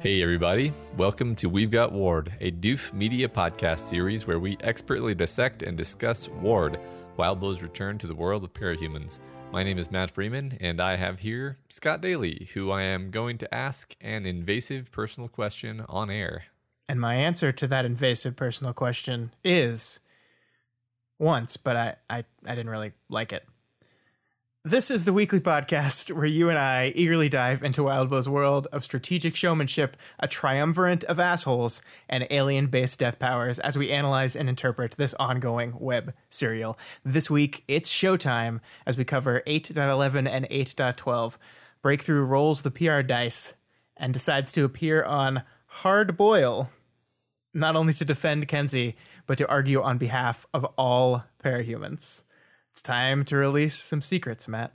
Hey, everybody. Welcome to We've Got Ward, a Doof Media podcast series where we expertly dissect and discuss Ward, Wildbow's return to the world of parahumans. My name is Matt Freeman, and I have here Scott Daly, who I am going to ask an invasive personal question on air. And my answer to that invasive personal question is once, but I, I, I didn't really like it. This is the weekly podcast where you and I eagerly dive into Wildbow's world of strategic showmanship, a triumvirate of assholes, and alien based death powers as we analyze and interpret this ongoing web serial. This week, it's showtime as we cover 8.11 and 8.12. Breakthrough rolls the PR dice and decides to appear on Hard Boil, not only to defend Kenzie, but to argue on behalf of all parahumans. It's time to release some secrets, Matt.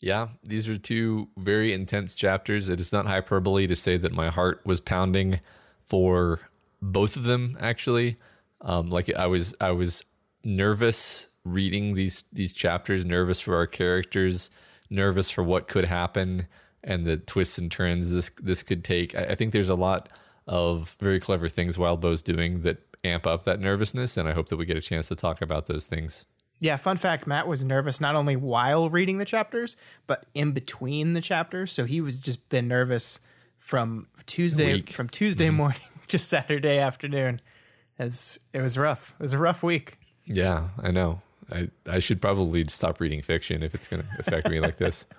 Yeah, these are two very intense chapters. It is not hyperbole to say that my heart was pounding for both of them. Actually, um, like I was, I was nervous reading these these chapters, nervous for our characters, nervous for what could happen and the twists and turns this this could take. I, I think there's a lot of very clever things Wildbow's doing that amp up that nervousness, and I hope that we get a chance to talk about those things. Yeah, fun fact Matt was nervous not only while reading the chapters, but in between the chapters. So he was just been nervous from Tuesday Week. from Tuesday Mm-hmm. morning to Saturday afternoon. As it was rough. It was a rough week. Yeah, I know. I, I should probably stop reading fiction if it's going to affect me like this.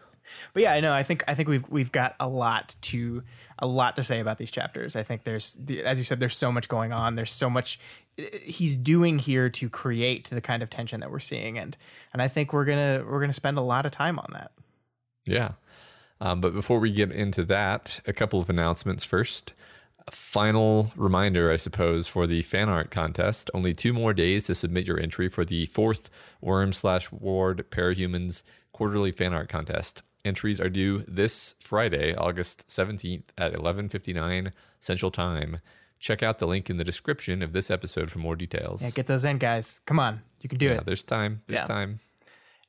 But yeah, I know. I think I think we've we've got a lot to a lot to say about these chapters. I think there's as you said, there's so much going on. There's so much he's doing here to create the kind of tension that we're seeing, and and I think we're gonna we're gonna spend a lot of time on that. Yeah. Um, but before we get into that, a couple of announcements first. A final reminder, I suppose, for the fan art contest. Only two more days to submit your entry for the fourth Worm slash Ward Parahumans quarterly fan art contest. Entries are due this Friday, August 17th at 11:59 Central Time. Check out the link in the description of this episode for more details. Yeah, get those in, guys. Come on, you can do it. Yeah, it. there's time. There's Yeah. time.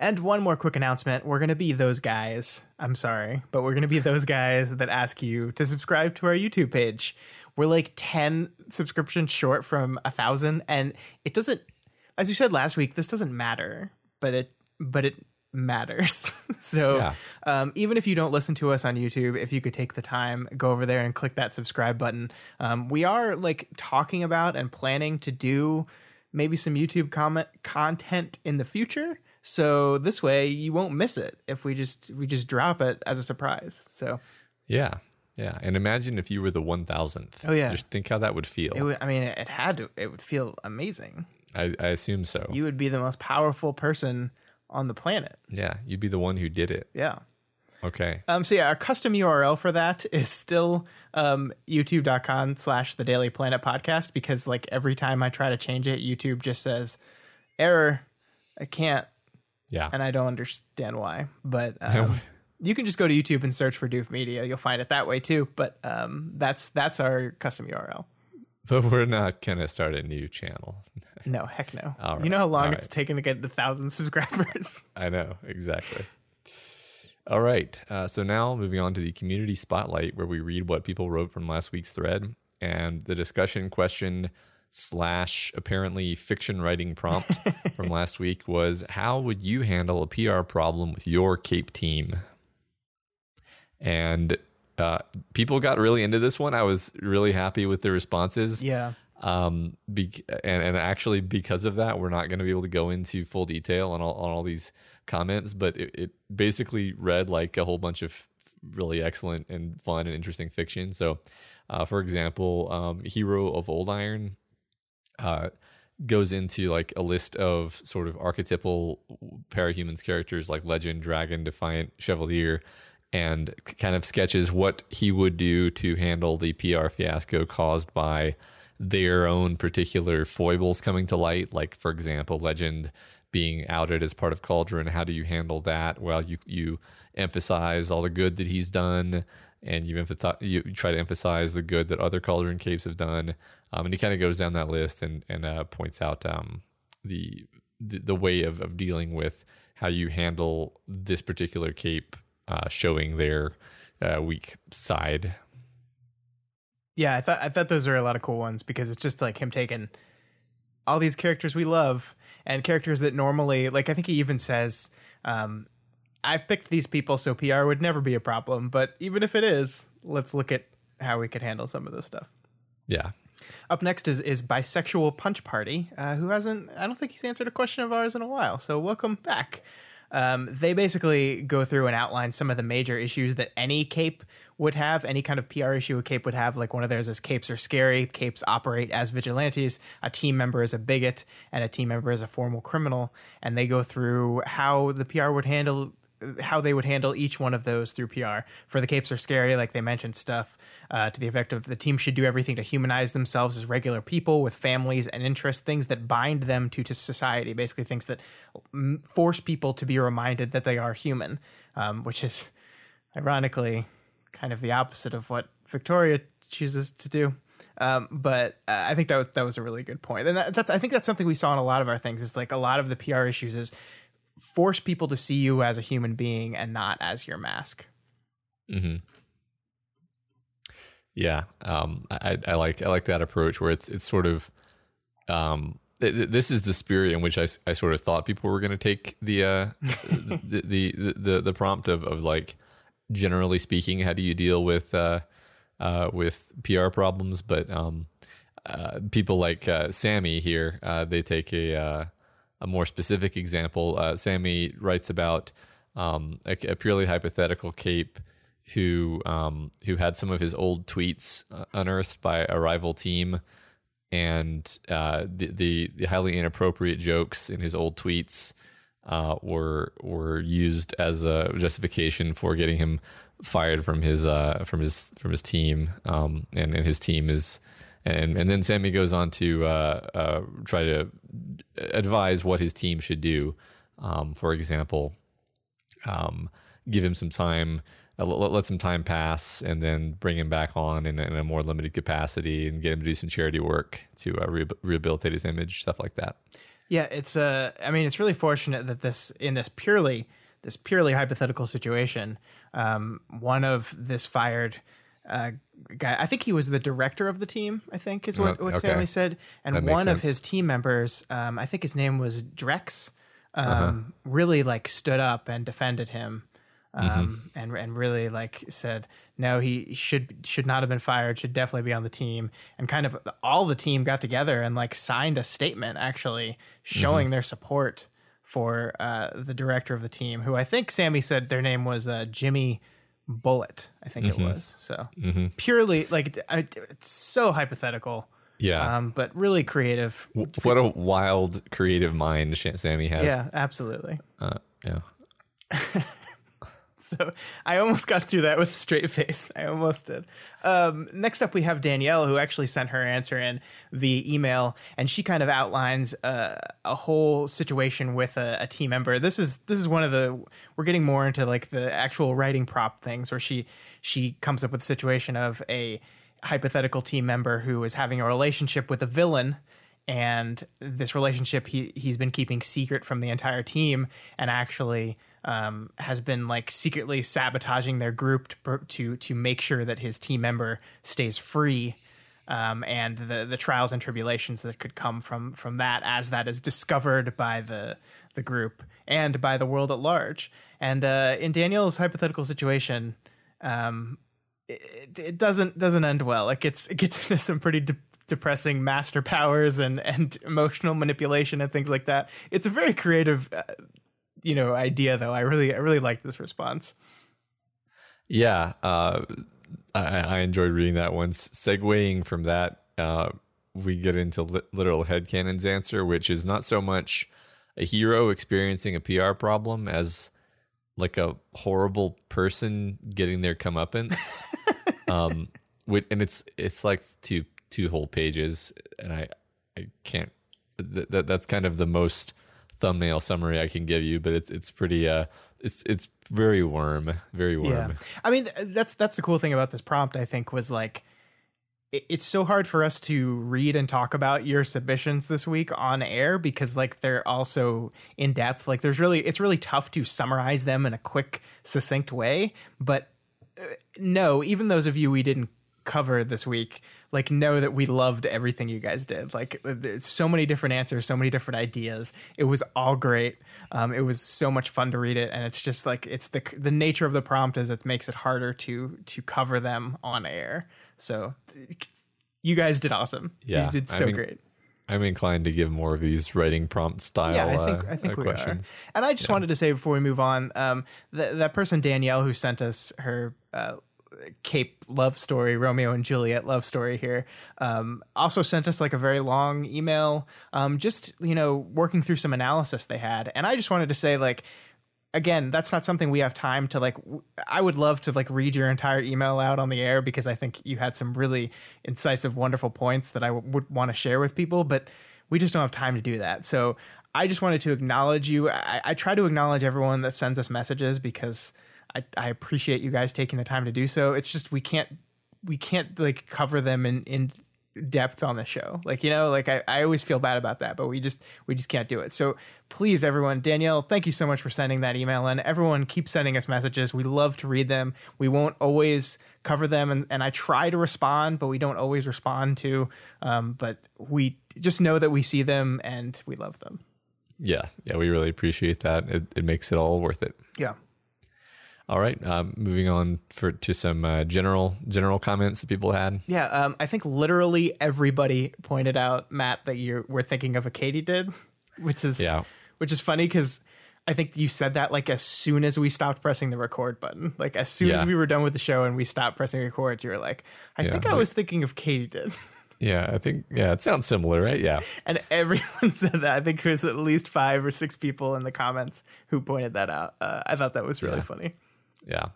And one more quick announcement. We're going to be those guys. I'm sorry, but we're going to be those guys that ask you to subscribe to our YouTube page. We're like 10 subscriptions short from a thousand. And it doesn't, as you said last week, this doesn't matter, but it, but it matters. so Yeah. um, even if you don't listen to us on YouTube, if you could take the time, go over there and click that subscribe button. Um, we are like talking about and planning to do maybe some YouTube comment content in the future. So this way you won't miss it if we just we just drop it as a surprise. So Yeah. Yeah. And imagine if you were the 1000th. Oh, yeah. Just think how that would feel. it would, I mean it had to it would feel amazing. I, I assume so. You would be the most powerful person on the planet. yeah. You'd be the one who did it. Yeah. Okay. Um, so yeah, our custom URL for that is still um, youtube.com slash the daily planet podcast because like every time I try to change it, YouTube just says error. I can't Yeah. and I don't understand why. But um, you can just go to YouTube and search for Doof Media. You'll find it that way too. But um, that's that's our custom URL. but we're not going to start a new channel. No, heck no. All You know how long right. it's taken to get the thousand subscribers. I know. Exactly. All right. Uh, so now moving on to the community spotlight where we read what people wrote from last week's thread. And the discussion question slash apparently fiction writing prompt from last week was how would you handle a PR problem with your Cape team? And uh, people got really into this one. I was really happy with the responses. yeah. Um, be, and, and actually, because of that, we're not going to be able to go into full detail on all, on all these comments, but it, it basically read like a whole bunch of really excellent and fun and interesting fiction. So, uh, for example, um, Hero of Old Iron uh, goes into like a list of sort of archetypal parahumans characters like Legend, Dragon, Defiant, Chevalier, and kind of sketches what he would do to handle the PR fiasco caused by their own particular foibles coming to light. Like, for example, Legend being outed as part of Cauldron. How do you handle that? Well, you you emphasize all the good that he's done, and you empathize, you try to emphasize the good that other Cauldron capes have done. Um, and he kind of goes down that list and and uh, points out um, the, the the way of, of dealing with how you handle this particular cape uh, showing their uh, weak side. Yeah, I thought I thought those are a lot of cool ones because it's just like him taking all these characters we love and characters that normally like I think he even says um, I've picked these people so PR would never be a problem, but even if it is, let's look at how we could handle some of this stuff. Yeah. Up next is is bisexual punch party, uh, who hasn't I don't think he's answered a question of ours in a while. So welcome back. Um, they basically go through and outline some of the major issues that any cape would have, any kind of PR issue a cape would have. Like one of theirs is capes are scary, capes operate as vigilantes, a team member is a bigot, and a team member is a formal criminal. And they go through how the PR would handle how they would handle each one of those through PR. For the capes are scary, like they mentioned stuff uh, to the effect of the team should do everything to humanize themselves as regular people with families and interests, things that bind them to, to society, basically things that force people to be reminded that they are human, um, which is ironically kind of the opposite of what Victoria chooses to do. Um, but uh, I think that was that was a really good point, and that, that's I think that's something we saw in a lot of our things. Is like a lot of the PR issues is force people to see you as a human being and not as your mask. Hmm. Yeah. Um. I, I like I like that approach where it's it's sort of, um. this is the spirit in which I, I sort of thought people were going to take the uh the, the, the the prompt of of like generally speaking how do you deal with uh uh with PR problems? But um uh, people like uh, Sammy here uh, they take a uh, a more specific example, Sammy writes about um, a, a, purely hypothetical Cape who um, who had some of his old tweets unearthed by a rival team, and the, the, the highly inappropriate jokes in his old tweets uh, were were used as a justification for getting him fired from his uh, from his from his team, um, and and his team is and and then Sammy goes on to uh, uh, try to advise what his team should do. Um, for example, um, give him some time, uh, let, some time pass, and then bring him back on in, in, a more limited capacity, and get him to do some charity work to uh, re- rehabilitate his image, stuff like that. Yeah, it's uh, I mean, it's really fortunate that this in this purely this purely hypothetical situation, um, one of this fired uh, guy. I think he was the director of the team. I think is what, what okay. Sammy said. And one sense. of his team members, um, I think his name was Drex, um, uh-huh. really like stood up and defended him. Um, mm-hmm. and and really like said no he should should not have been fired should definitely be on the team. And kind of all the team got together and like signed a statement actually showing mm-hmm. their support for uh, the director of the team who I think Sammy said their name was uh, Jimmy bullet i think mm-hmm. it was. So mm-hmm. purely like it's so hypothetical. Yeah. Um, but really creative. What a wild creative mind sammy has. Yeah absolutely. Uh, yeah so I almost got to that with a straight face. I almost did. Um, next up, we have Danielle, who actually sent her answer in via email, and she kind of outlines uh, a whole situation with a, a, team member. This is this is one of the we're getting more into like the actual writing prop things, where she she comes up with a situation of a hypothetical team member who is having a relationship with a villain and this relationship he he's been keeping secret from the entire team and actually um, has been like secretly sabotaging their group to, to to make sure that his team member stays free, um, and the the trials and tribulations that could come from from that as that is discovered by the the group and by the world at large. And uh, in Daniel's hypothetical situation, um, it, it, doesn't doesn't end well. It gets it gets into some pretty de- depressing master powers and and emotional manipulation and things like that. It's a very creative uh, you know idea though. I really I really like this response. Yeah, uh, I, I enjoyed reading that one. Segueing from that, uh, we get into li- literal headcanon's answer, which is not so much a hero experiencing a PR problem as like a horrible person getting their comeuppance. um, with, and it's it's like two two whole pages, and I I can't. Th- that that's kind of the most thumbnail summary I can give you, but it's it's pretty uh it's it's very warm, very warm. Yeah. I mean that's that's the cool thing about this prompt I think was like it's so hard for us to read and talk about your submissions this week on air because like they're also in depth like there's really it's really tough to summarize them in a quick succinct way but uh, no even those of you we didn't cover this week, like know that we loved everything you guys did. Like so many different answers, so many different ideas. It was all great. Um, it was so much fun to read it, and it's just like it's the the nature of the prompt is it makes it harder to to cover them on air. So you guys did awesome. Yeah, you did so I mean, great. I'm inclined to give more of these writing prompt style. Yeah, I think uh, I think uh, we questions. are. And I just wanted to say before we move on, um, that that person Danielle who sent us her uh, Cape love story, Romeo and Juliet love story here, um, also sent us like a very long email, um, just you know working through some analysis they had, and I just wanted to say like again, that's not something we have time to like. w- I would love to like read your entire email out on the air because I think you had some really incisive, wonderful points that I w- would want to share with people, but we just don't have time to do that. So I just wanted to acknowledge you. I, I try to acknowledge everyone that sends us messages because I, I appreciate you guys taking the time to do so. It's just we can't we can't like cover them in in depth on the show. Like, you know, like I, I always feel bad about that, but we just we just can't do it. So please everyone, Danielle, thank you so much for sending that email and everyone keep sending us messages. We love to read them. We won't always cover them and, and I try to respond, but we don't always respond to um, but we just know that we see them and we love them. Yeah, yeah, we really appreciate that. It, it makes it all worth it. Yeah. All right, um, moving on for to some uh, general general comments that people had. Yeah, um, I think literally everybody pointed out Matt that you were thinking of a katydid, which is Yeah. which is funny because I think you said that like as soon as we stopped pressing the record button, like as soon as we were done with the show and we stopped pressing record, you were like, I think I like- was thinking of katydid, Yeah, I think yeah, it sounds similar, right? Yeah, and everyone said that. I think there's at least five or six people in the comments who pointed that out. Uh, I thought that was really funny. Yeah,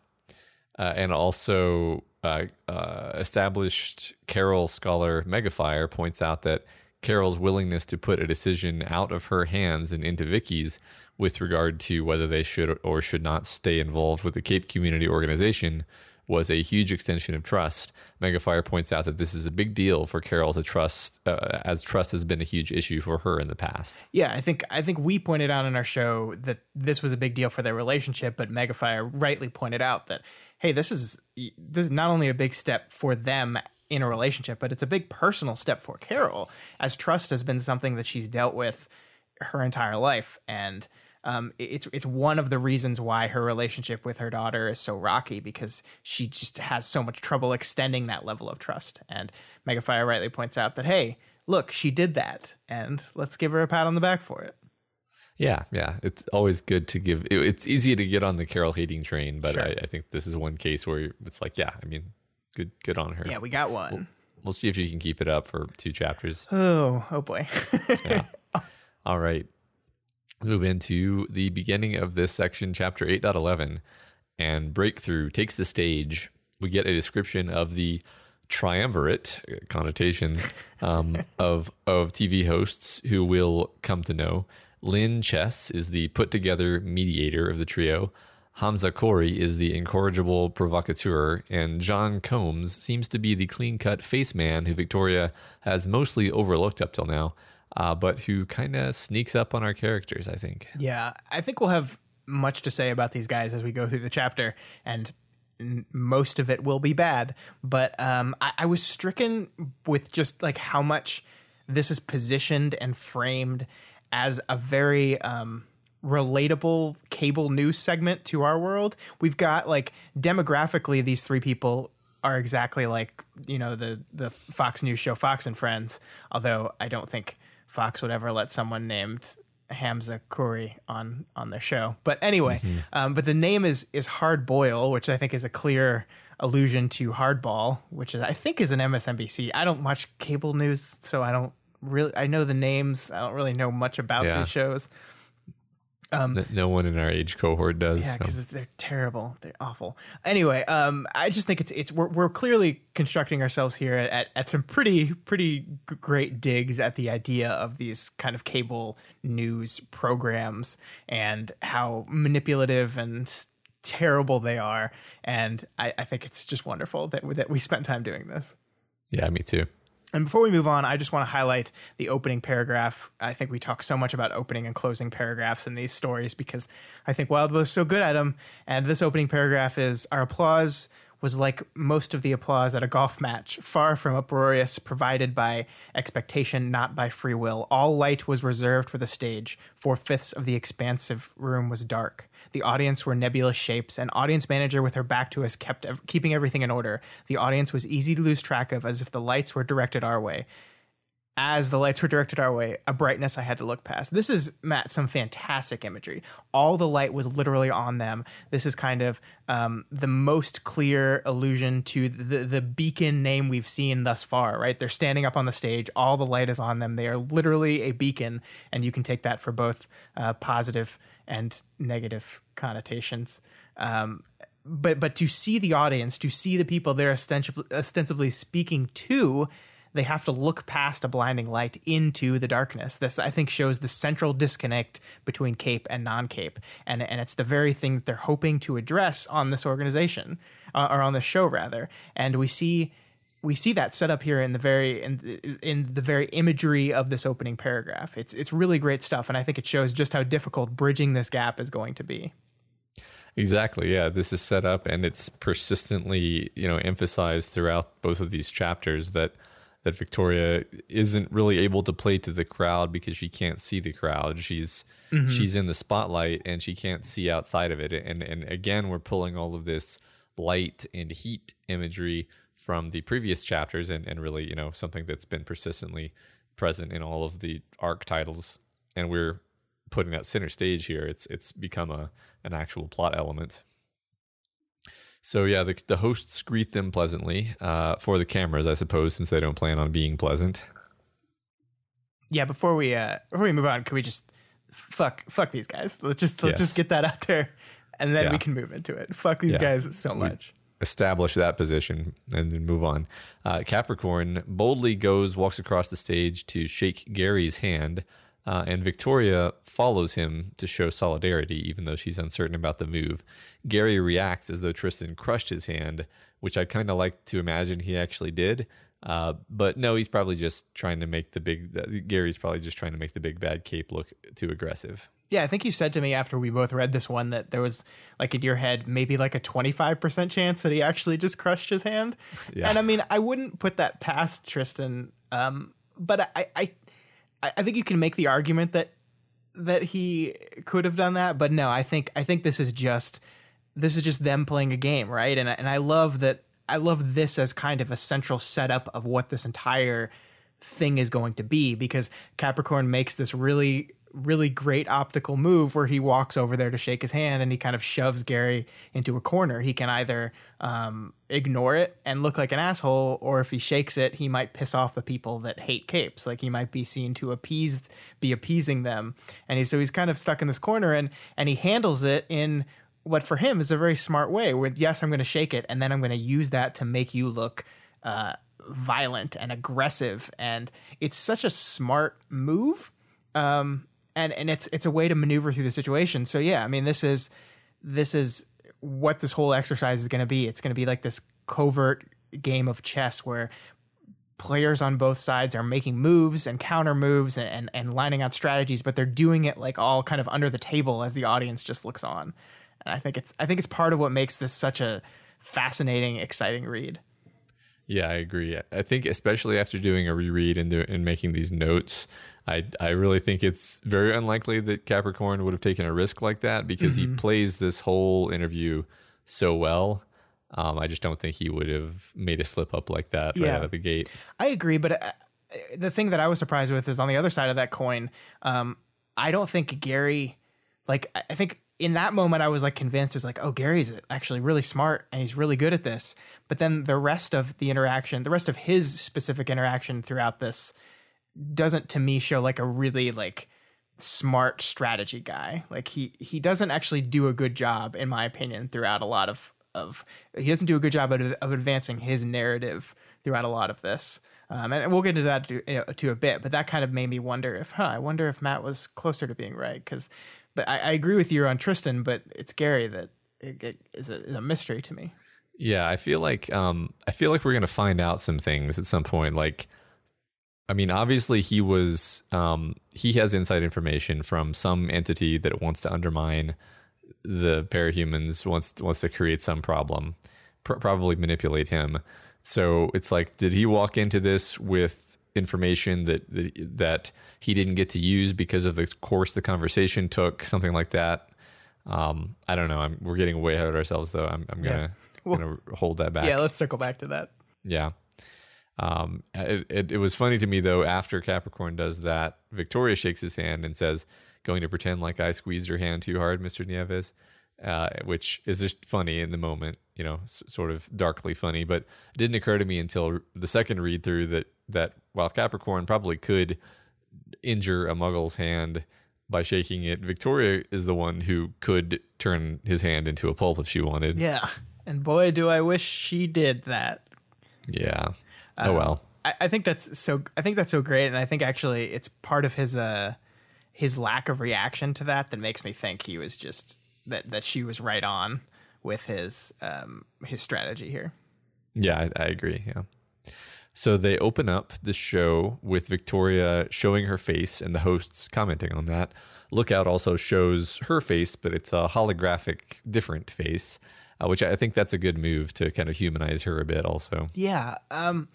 uh, and also uh, uh, established Carol scholar Megafire points out that Carol's willingness to put a decision out of her hands and into Vicky's with regard to whether they should or should not stay involved with the Cape Community Organization was a huge extension of trust. Megafire points out that this is a big deal for Carol to trust, uh, as trust has been a huge issue for her in the past. Yeah, I think I think we pointed out in our show that this was a big deal for their relationship, but Megafire rightly pointed out that hey, this is this is not only a big step for them in a relationship, but it's a big personal step for Carol, as trust has been something that she's dealt with her entire life, and um, it's it's one of the reasons why her relationship with her daughter is so rocky because she just has so much trouble extending that level of trust. And Megafire rightly points out that hey, look, she did that, and let's give her a pat on the back for it. Yeah, yeah. It's always good to give. It, it's easy to get on the Carol hating train, but Sure. I, I think this is one case where it's like, yeah, I mean, good, good on her. Yeah, we got one. We'll see if she can keep it up for two chapters. Oh, oh boy. yeah. All right. Move into the beginning of this section, chapter 8.11. And Breakthrough takes the stage. We get a description of the triumvirate uh, connotations um, of, of TV hosts who will come to know. Lynn Chess is the put together mediator of the trio. Hamza Corey is the incorrigible provocateur, and John Combs seems to be the clean cut face man who Victoria has mostly overlooked up till now, uh, but who kind of sneaks up on our characters, I think. yeah, I think we'll have much to say about these guys as we go through the chapter, and most of it will be bad. But um, I, I was stricken with just like how much this is positioned and framed as a very um, relatable cable news segment to our world. We've got like demographically, these three people are exactly like you know the the Fox News show Fox and Friends. Although I don't think Fox would ever let someone named Hamza Kuri on on their show. But anyway, um, but the name is is Hard Boil, which I think is a clear allusion to Hardball, which is I think is an MSNBC. I don't watch cable news, so I don't really I know the names. I don't really know much about Yeah. these shows. N- no one in our age cohort does. Yeah, so. because they're terrible. They're awful. Anyway, um, I just think it's it's we're, we're clearly constructing ourselves here at, at some pretty pretty great digs at the idea of these kind of cable news programs and how manipulative and terrible they are. And I, I think it's just wonderful that that we spent time doing this. Yeah, me too. And before we move on, I just want to highlight the opening paragraph. I think we talk so much about opening and closing paragraphs in these stories because I think Wildbow was so good at them. And this opening paragraph is Our applause was like most of the applause at a golf match, far from uproarious, provided by expectation, not by free will. All light was reserved for the stage. Four fifths of the expansive room was dark. The audience were nebulous shapes. An audience manager with her back to us kept ev- keeping everything in order. The audience was easy to lose track of, as if the lights were directed our way as the lights were directed our way, a brightness I had to look past. This is Matt, some fantastic imagery. All the light was literally on them. This is kind of um, the most clear allusion to the the beacon name we've seen thus far. Right, they're standing up on the stage. All the light is on them. They are literally a beacon, and you can take that for both uh, positive and negative connotations. Um, but but to see the audience, to see the people they're ostensibly, ostensibly speaking to they have to look past a blinding light into the darkness. This, I think, shows the central disconnect between Cape and non-Cape, and and it's the very thing that they're hoping to address on this organization uh, or on this show rather. And we see we see that set up here in the very in in the very imagery of this opening paragraph. It's it's really great stuff, and I think it shows just how difficult bridging this gap is going to be. Exactly. Yeah, this is set up, and it's persistently you know emphasized throughout both of these chapters that that Victoria isn't really able to play to the crowd because she can't see the crowd. She's mm-hmm. she's in the spotlight and she can't see outside of it. And and again, we're pulling all of this light and heat imagery from the previous chapters and, and really, you know, something that's been persistently present in all of the arc titles. And we're putting that center stage here. It's it's become a an actual plot element. So yeah, the, the hosts greet them pleasantly uh, for the cameras, I suppose, since they don't plan on being pleasant. Yeah, before we uh, before we move on, can we just fuck fuck these guys? Let's just let's yes. just get that out there, and then yeah. we can move into it. Fuck these yeah. guys so much. Establish that position and then move on. Uh, Capricorn boldly goes, walks across the stage to shake Gary's hand. Uh, and Victoria follows him to show solidarity, even though she's uncertain about the move. Gary reacts as though Tristan crushed his hand, which I kind of like to imagine he actually did. Uh, but no, he's probably just trying to make the big. Gary's probably just trying to make the big bad cape look too aggressive. Yeah, I think you said to me after we both read this one that there was like in your head maybe like a 25% chance that he actually just crushed his hand. Yeah. And I mean, I wouldn't put that past Tristan. Um, but I, I I think you can make the argument that that he could have done that, but no, I think I think this is just this is just them playing a game, right? And and I love that I love this as kind of a central setup of what this entire thing is going to be because Capricorn makes this really really great optical move where he walks over there to shake his hand and he kind of shoves Gary into a corner. He can either um, ignore it and look like an asshole, or if he shakes it, he might piss off the people that hate capes. Like he might be seen to appease, be appeasing them, and he, so he's kind of stuck in this corner, and and he handles it in what for him is a very smart way. Where yes, I'm going to shake it, and then I'm going to use that to make you look. Uh, violent and aggressive and it's such a smart move um, and and it's it's a way to maneuver through the situation. So yeah, I mean this is this is what this whole exercise is going to be. It's going to be like this covert game of chess where players on both sides are making moves and counter moves and, and, and lining out strategies, but they're doing it like all kind of under the table as the audience just looks on. And I think it's I think it's part of what makes this such a fascinating, exciting read. Yeah, I agree. I think especially after doing a reread and, do, and making these notes, I I really think it's very unlikely that Capricorn would have taken a risk like that because mm-hmm. he plays this whole interview so well. Um, I just don't think he would have made a slip up like that yeah. right out of the gate. I agree, but uh, the thing that I was surprised with is on the other side of that coin. Um, I don't think Gary, like, I think in that moment I was like convinced is like, oh, Gary's actually really smart and he's really good at this. But then the rest of the interaction, the rest of his specific interaction throughout this doesn't to me show like a really like smart strategy guy. Like he he doesn't actually do a good job, in my opinion, throughout a lot of of he doesn't do a good job of, of advancing his narrative throughout a lot of this. Um, and we'll get into that to, you know, to, a bit, but that kind of made me wonder if, huh, I wonder if Matt was closer to being right. Because, but I, I, agree with you on Tristan, but it's Gary that it, it is, a, is a mystery to me. Yeah, I feel like um, I feel like we're gonna find out some things at some point. Like I mean, obviously he was um, he has inside information from some entity that wants to undermine the parahumans, wants wants to create some problem. pr- probably manipulate him. So it's like, did he walk into this with information that, that he didn't get to use because of the course the conversation took, something like that? Um, I don't know. I'm, we're getting way ahead of ourselves, though. I'm, I'm gonna gonna hold that back. Yeah, let's circle back to that. Yeah. Um, it, it, it was funny to me though. After Capricorn does that, Victoria shakes his hand and says, "Going to pretend like I squeezed your hand too hard, Mister Nieves," uh, which is just funny in the moment. You know, s- sort of darkly funny. But it didn't occur to me until the second read through that that while Capricorn probably could injure a Muggle's hand by shaking it, Victoria is the one who could turn his hand into a pulp if she wanted. Yeah, and boy, do I wish she did that. Yeah. Oh well. I, I think that's so. I think that's so great, and I think actually it's part of his uh his lack of reaction to that that makes me think he was just that that she was right on with his um his strategy here. Yeah, I, I agree. Yeah. So they open up the show with Victoria showing her face and the hosts commenting on that. Lookout also shows her face, but it's a holographic, different face, uh, which I think that's a good move to kind of humanize her a bit. Also, Yeah, um,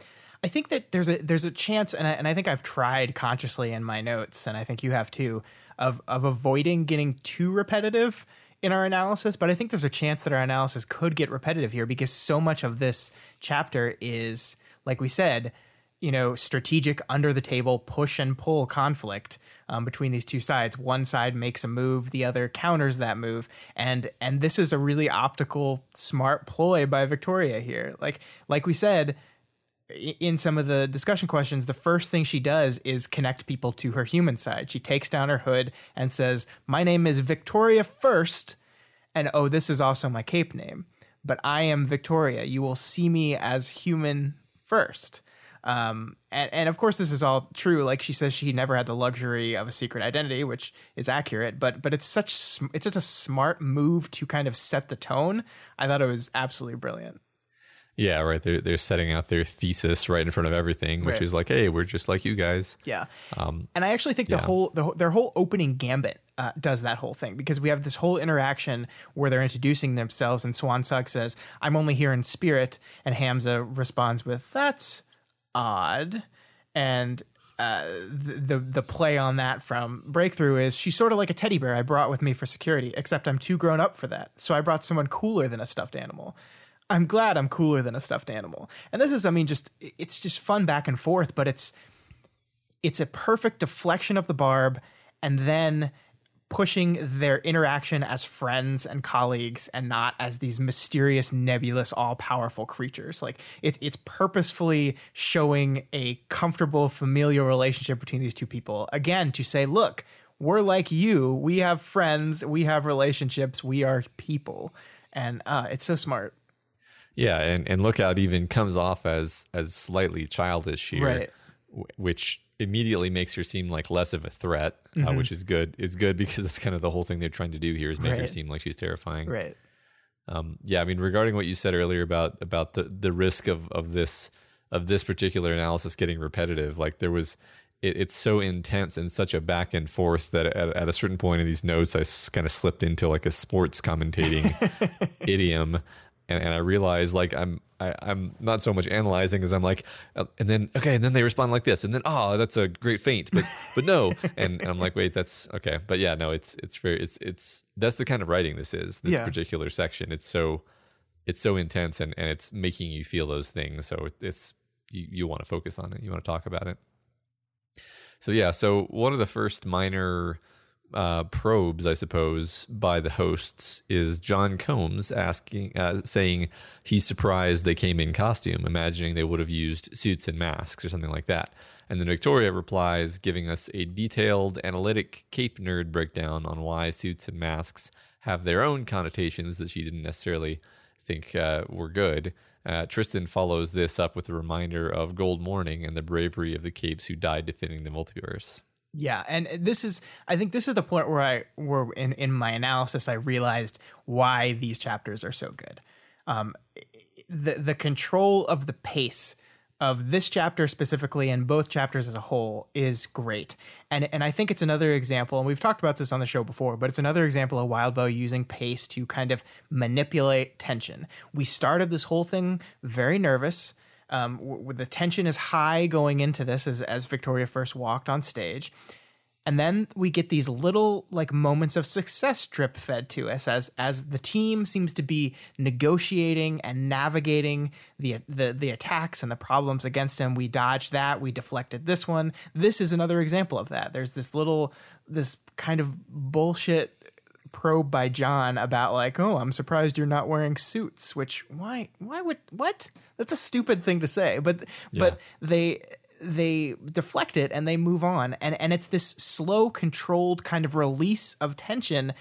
I think that there's a there's a chance, and I, and I think I've tried consciously in my notes, and I think you have too, of of avoiding getting too repetitive in our analysis. But I think there's a chance that our analysis could get repetitive here because so much of this chapter is, like we said, you know, strategic under the table push and pull conflict um, between these two sides. One side makes a move, the other counters that move, and and this is a really optical, smart ploy by Victoria here. Like like we said in some of the discussion questions, the first thing she does is connect people to her human side. She takes down her hood and says, "My name is Victoria first, and oh, this is also my cape name, but I am Victoria. You will see me as human first. Um, and, and of course, this is all true. Like she says, she never had the luxury of a secret identity, which is accurate. But but it's such it's such a smart move to kind of set the tone. I thought it was absolutely brilliant. Yeah, right. They're they're setting out their thesis right in front of everything, which Right. is like, hey, we're just like you guys. Yeah. and I actually think the whole the, their whole opening gambit uh, does that whole thing because we have this whole interaction where they're introducing themselves, and Swansong says, "I'm only here in spirit," and Hamza responds with, "That's odd," and. Uh, the the play on that from Breakthrough is she's sort of like a teddy bear I brought with me for security, except I'm too grown up for that. So I brought someone cooler than a stuffed animal. I'm glad I'm cooler than a stuffed animal. And this is, I mean, just it's just fun back and forth, but it's it's a perfect deflection of the barb and then pushing their interaction as friends and colleagues and not as these mysterious nebulous all-powerful creatures. Like it's it's purposefully showing a comfortable familial relationship between these two people. Again to say look we're like you. We have friends. We have relationships. We are people. And uh, it's so smart Yeah, and and Lookout even comes off as as slightly childish here, Right. w- which immediately makes her seem like less of a threat, uh, which is good. Is good because that's kind of the whole thing they're trying to do here is make her seem like she's terrifying. right Um, yeah, I mean, regarding what you said earlier about about the the risk of of this of this particular analysis getting repetitive, like there was. It, it's so intense and such a back and forth that at, at a certain point in these notes, I kind of slipped into like a sports commentating idiom, and, and I realized like I'm I, I'm not so much analyzing as I'm like, uh, and then okay, and then they respond like this, and then oh, that's a great feint, but but no, and, and I'm like, wait, that's okay, but yeah, no, it's it's very it's it's that's the kind of writing this is this Yeah. particular section. It's so it's so intense and and it's making you feel those things, so it- it's you you want to focus on it, you want to talk about it. So yeah, so one of the first minor uh, probes, I suppose, by the hosts is John Combs asking, uh, saying he's surprised they came in costume, imagining they would have used suits and masks or something like that. And then Victoria replies, giving us a detailed, analytic Cape nerd breakdown on why suits and masks have their own connotations that she didn't necessarily think uh, were good. Uh, Tristan follows this up with a reminder of Gold Morning and the bravery of the Capes who died defending the multiverse. Yeah, and this is I think this is the point where I where in in my analysis I realized why these chapters are so good. Um the the control of the pace of this chapter specifically and both chapters as a whole is great. And and I think it's another example, and we've talked about this on the show before, but it's another example of Wildbow using pace to kind of manipulate tension. We started this whole thing very nervous. Um, w- the tension is high going into this as, as Victoria first walked on stage. And then we get these little like moments of success drip fed to us as as the team seems to be negotiating and navigating the the the attacks and the problems against him. We dodged that, we deflected this one. This is another example of that. There's this little this kind of bullshit probe by John about like, oh, I'm surprised you're not wearing suits. Which why why would what? That's a stupid thing to say. But but they they deflect it and they move on and and it's this slow controlled kind of release of tension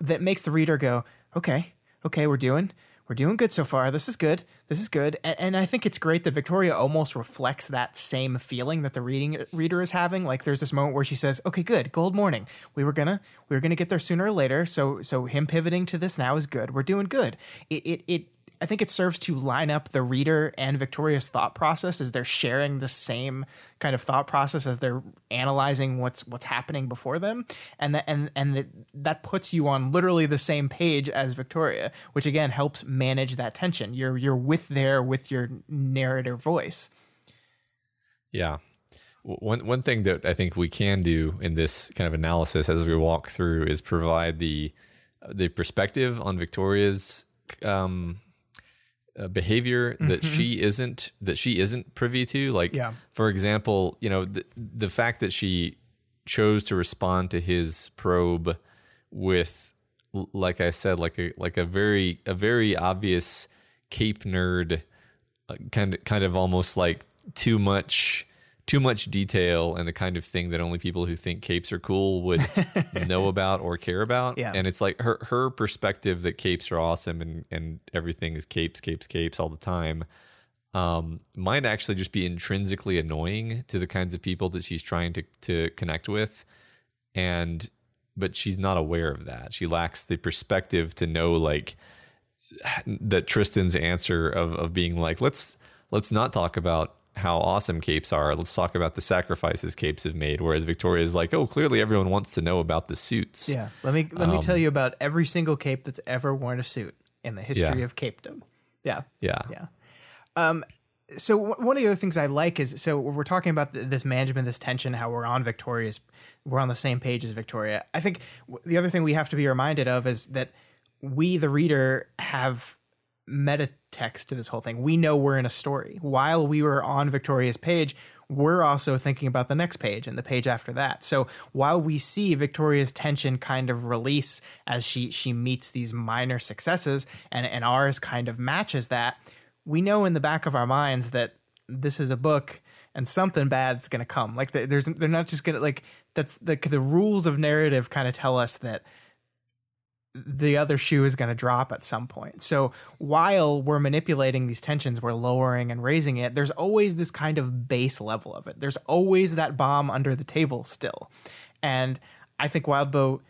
that makes the reader go okay okay we're doing we're doing good so far this is good this is good. And, and i think it's great that victoria almost reflects that same feeling that the reading reader is having. Like there's this moment where she says okay good gold morning. We were gonna we were gonna get there sooner or later. So so him pivoting to this now is good. We're doing good. It it, it I think it serves to line up the reader and Victoria's thought process as they're sharing the same kind of thought process as they're analyzing what's what's happening before them, and that and and that that puts you on literally the same page as Victoria, which again helps manage that tension. You're you're with there with your narrator voice. Yeah. One one thing that I think we can do in this kind of analysis as we walk through is provide the the perspective on Victoria's um, uh, behavior that Mm-hmm. she isn't that she isn't privy to like Yeah. for example you know the, the fact that she chose to respond to his probe with like i said like a like a very a very obvious cape nerd uh, kind of kind of almost like too much too much detail and the kind of thing that only people who think capes are cool would know about or care about. Yeah. And it's like her her perspective that capes are awesome and and everything is capes, capes, capes all the time. Um, might actually just be intrinsically annoying to the kinds of people that she's trying to to connect with, and but she's not aware of that. She lacks the perspective to know like that Tristan's answer of of being like let's let's not talk about how awesome capes are. Let's talk about the sacrifices capes have made. Whereas Victoria is like, oh, clearly everyone wants to know about the suits. Yeah, let me let me tell you about every single cape that's ever worn a suit in the history Yeah. of capedom. Yeah, Yeah. yeah. Um, so w- one of the other things I like is so we're talking about th- this management, this tension, how we're on Victoria's, we're on the same page as Victoria. I think w- the other thing we have to be reminded of is that we, the reader, have meta text to this whole thing. We know we're in a story. While we were on Victoria's page, we're also thinking about the next page and the page after that. So while we see Victoria's tension kind of release as she she meets these minor successes and, and ours kind of matches that, we know in the back of our minds that this is a book and something bad's going to come. Like there- there's they're not just going to like that's the the rules of narrative kind of tell us that the other shoe is going to drop at some point. So while we're manipulating these tensions, we're lowering and raising it. There's always this kind of base level of it. There's always that bomb under the table still. And I think Wildbow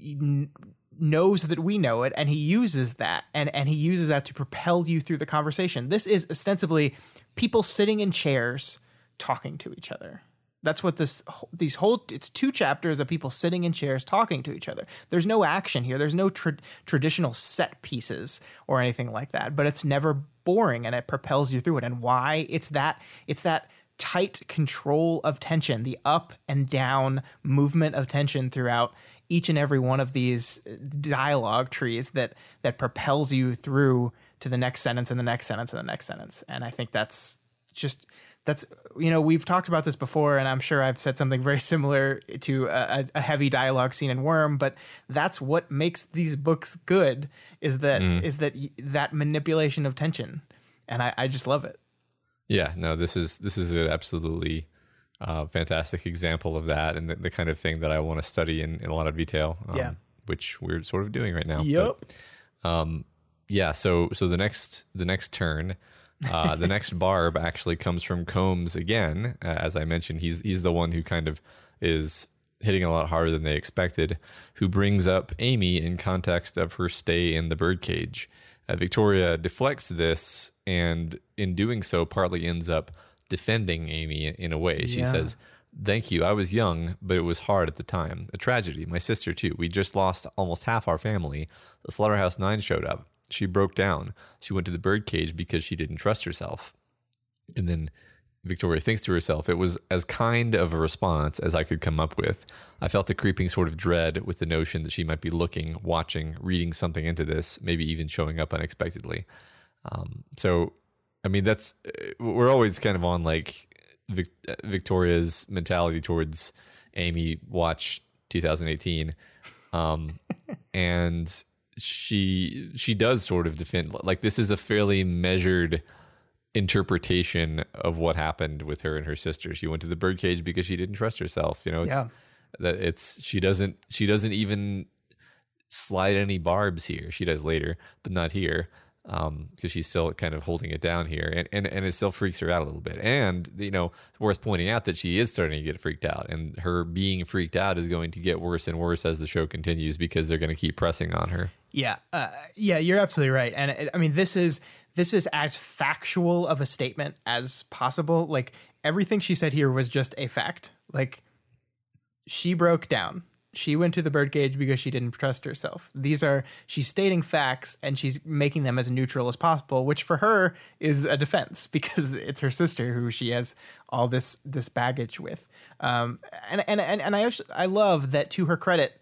n- knows that we know it and he uses that and and he uses that to propel you through the conversation. This is ostensibly people sitting in chairs talking to each other. That's what this these whole it's two chapters of people sitting in chairs talking to each other. There's no action here. There's no tra- traditional set pieces or anything like that, but it's never boring and it propels you through it. And why? It's that it's that tight control of tension, the up and down movement of tension throughout each and every one of these uh, dialogue trees that that propels you through to the next sentence and the next sentence and the next sentence. And I think that's just that's you know we've talked about this before and i'm sure i've said something very similar to a, a heavy dialogue scene in worm but that's what makes these books good is that is that that manipulation of tension and I, I just love it Yeah, no, this is this is an absolutely uh, fantastic example of that, and the, the kind of thing that I want to study in, in a lot of detail. Um, Yeah. which we're sort of doing right now. Yep. But, um, yeah. So so the next the next turn, uh, the next barb actually comes from Combs again. Uh, as I mentioned, he's he's the one who kind of is hitting a lot harder than they expected. Who brings up Amy in context of her stay in the birdcage. Uh, Victoria deflects this, and in doing so, partly ends up defending Amy in a way. She Yeah. says, Thank you. I was young, but it was hard at the time. A tragedy. My sister, too. We just lost almost half our family. The Slaughterhouse Nine showed up. She broke down. She went to the birdcage because she didn't trust herself. And then Victoria thinks to herself, it was as kind of a response as I could come up with. I felt a creeping sort of dread with the notion that she might be looking, watching, reading something into this, maybe even showing up unexpectedly. Um, so, I mean, that's, uh, we're always kind of on like Vic, uh, Victoria's mentality towards Amy Watch 2018. Um, and she, she does sort of defend, like, this is a fairly measured, interpretation of what happened with her and her sister. She went to the birdcage because she didn't trust herself. You know, it's Yeah. that it's she doesn't she doesn't even slide any barbs here. She does later, but not here. Um, because she's still kind of holding it down here, and, and and it still freaks her out a little bit. And you know, worth pointing out that she is starting to get freaked out, and her being freaked out is going to get worse and worse as the show continues because they're going to keep pressing on her. Yeah, uh, yeah, you're absolutely right. And it, I mean, this is this is as factual of a statement as possible. Like everything she said here was just a fact. Like she broke down. She went to the birdcage because she didn't trust herself. These are she's stating facts and she's making them as neutral as possible, which for her is a defense because it's her sister who she has all this this baggage with. Um, and and and and I I love that to her credit,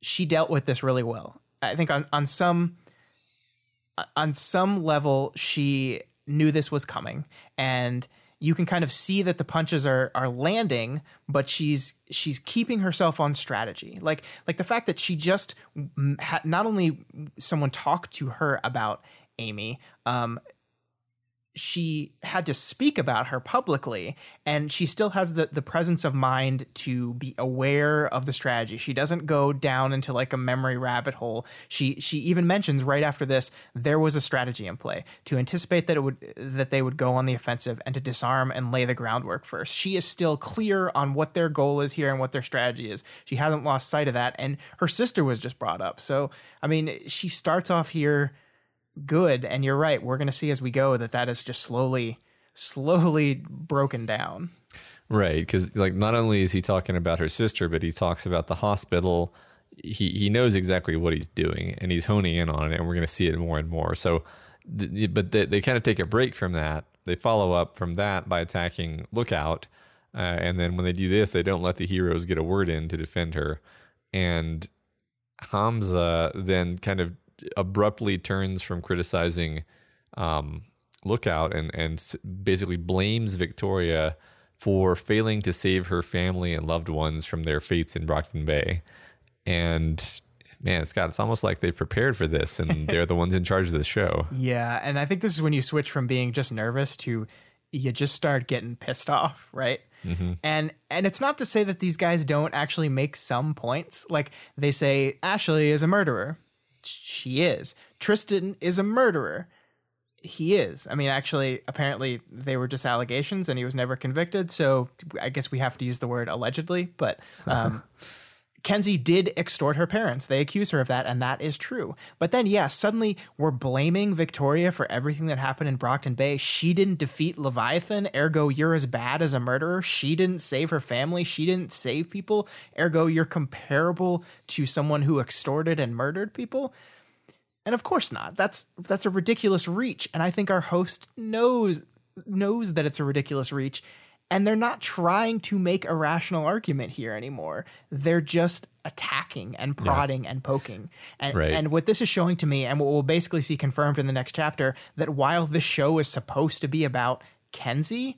she dealt with this really well. I think on on some on some level she knew this was coming and you can kind of see that the punches are are landing but she's she's keeping herself on strategy. Like like the fact that she just had not only someone talked to her about Amy um she had to speak about her publicly and she still has the, the presence of mind to be aware of the strategy. She doesn't go down into like a memory rabbit hole. She she even mentions right after this there was a strategy in play to anticipate that it would that they would go on the offensive and to disarm and lay the groundwork first. She is still clear on what their goal is here and what their strategy is. She hasn't lost sight of that and her sister was just brought up. So i mean she starts off here good and you're right we're going to see as we go that that is just slowly slowly broken down Right, because like not only is he talking about her sister, but he talks about the hospital. He he knows exactly what he's doing, and he's honing in on it, and we're going to see it more and more. So, but they, they kind of take a break from that. They follow up from that by attacking Lookout, uh, and then when they do this, they don't let the heroes get a word in to defend her. And Hamza then kind of abruptly turns from criticizing um, Lookout and and basically blames Victoria for failing to save her family and loved ones from their fates in Brockton Bay. And man, Scott, it's almost like they've prepared for this and they're the ones in charge of the show. yeah and i think this is when you switch from being just nervous to you just start getting pissed off right and and it's not to say that these guys don't actually make some points like they say ashley is a murderer she is tristan is a murderer he is. I mean, actually, apparently they were just allegations, and he was never convicted. So I guess we have to use the word allegedly. But um, Kenzie did extort her parents. They accuse her of that, and that is true. But then, yeah, suddenly we're blaming Victoria for everything that happened in Brockton Bay. She didn't defeat Leviathan, ergo, you're as bad as a murderer. She didn't save her family. She didn't save people, ergo, you're comparable to someone who extorted and murdered people. And of course not. That's that's a ridiculous reach, and I think our host knows knows that it's a ridiculous reach. And they're not trying to make a rational argument here anymore. They're just attacking and prodding and poking. And Right. and what this is showing to me, and what we'll basically see confirmed in the next chapter, that while this show is supposed to be about Kenzie,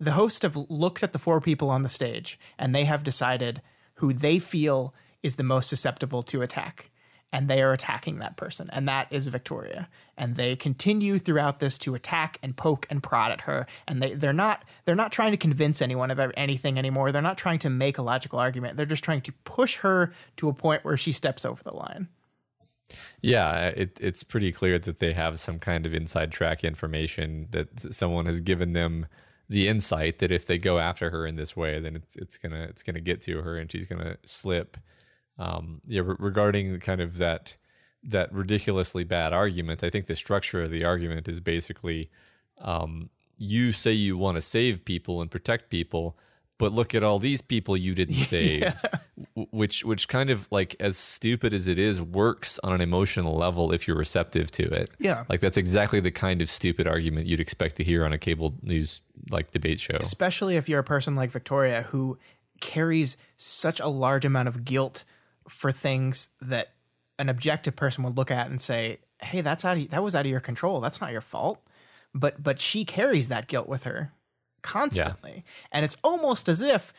the hosts have looked at the four people on the stage and they have decided who they feel is the most susceptible to attack and they are attacking that person and that is victoria. And they continue throughout this to attack and poke and prod at her and they, they're not they're not trying to convince anyone of anything anymore. They're not trying to make a logical argument. They're just trying to push her to a point where she steps over the line. Yeah, it, it's pretty clear that they have some kind of inside track information that someone has given them the insight that if they go after her in this way, then it's it's gonna it's gonna get to her and she's gonna slip. Um, yeah, re- regarding kind of that that ridiculously bad argument. I think the structure of the argument is basically um, you say you want to save people and protect people, but look at all these people you didn't save, yeah. which which kind of like as stupid as it is works on an emotional level if you're receptive to it. Yeah, like that's exactly the kind of stupid argument you'd expect to hear on a cable news like debate show, especially if you're a person like Victoria who carries such a large amount of guilt for things that an objective person would look at and say, "Hey, that's out of, that was out of your control. That's not your fault." But but she carries that guilt with her constantly. Yeah. And it's almost as if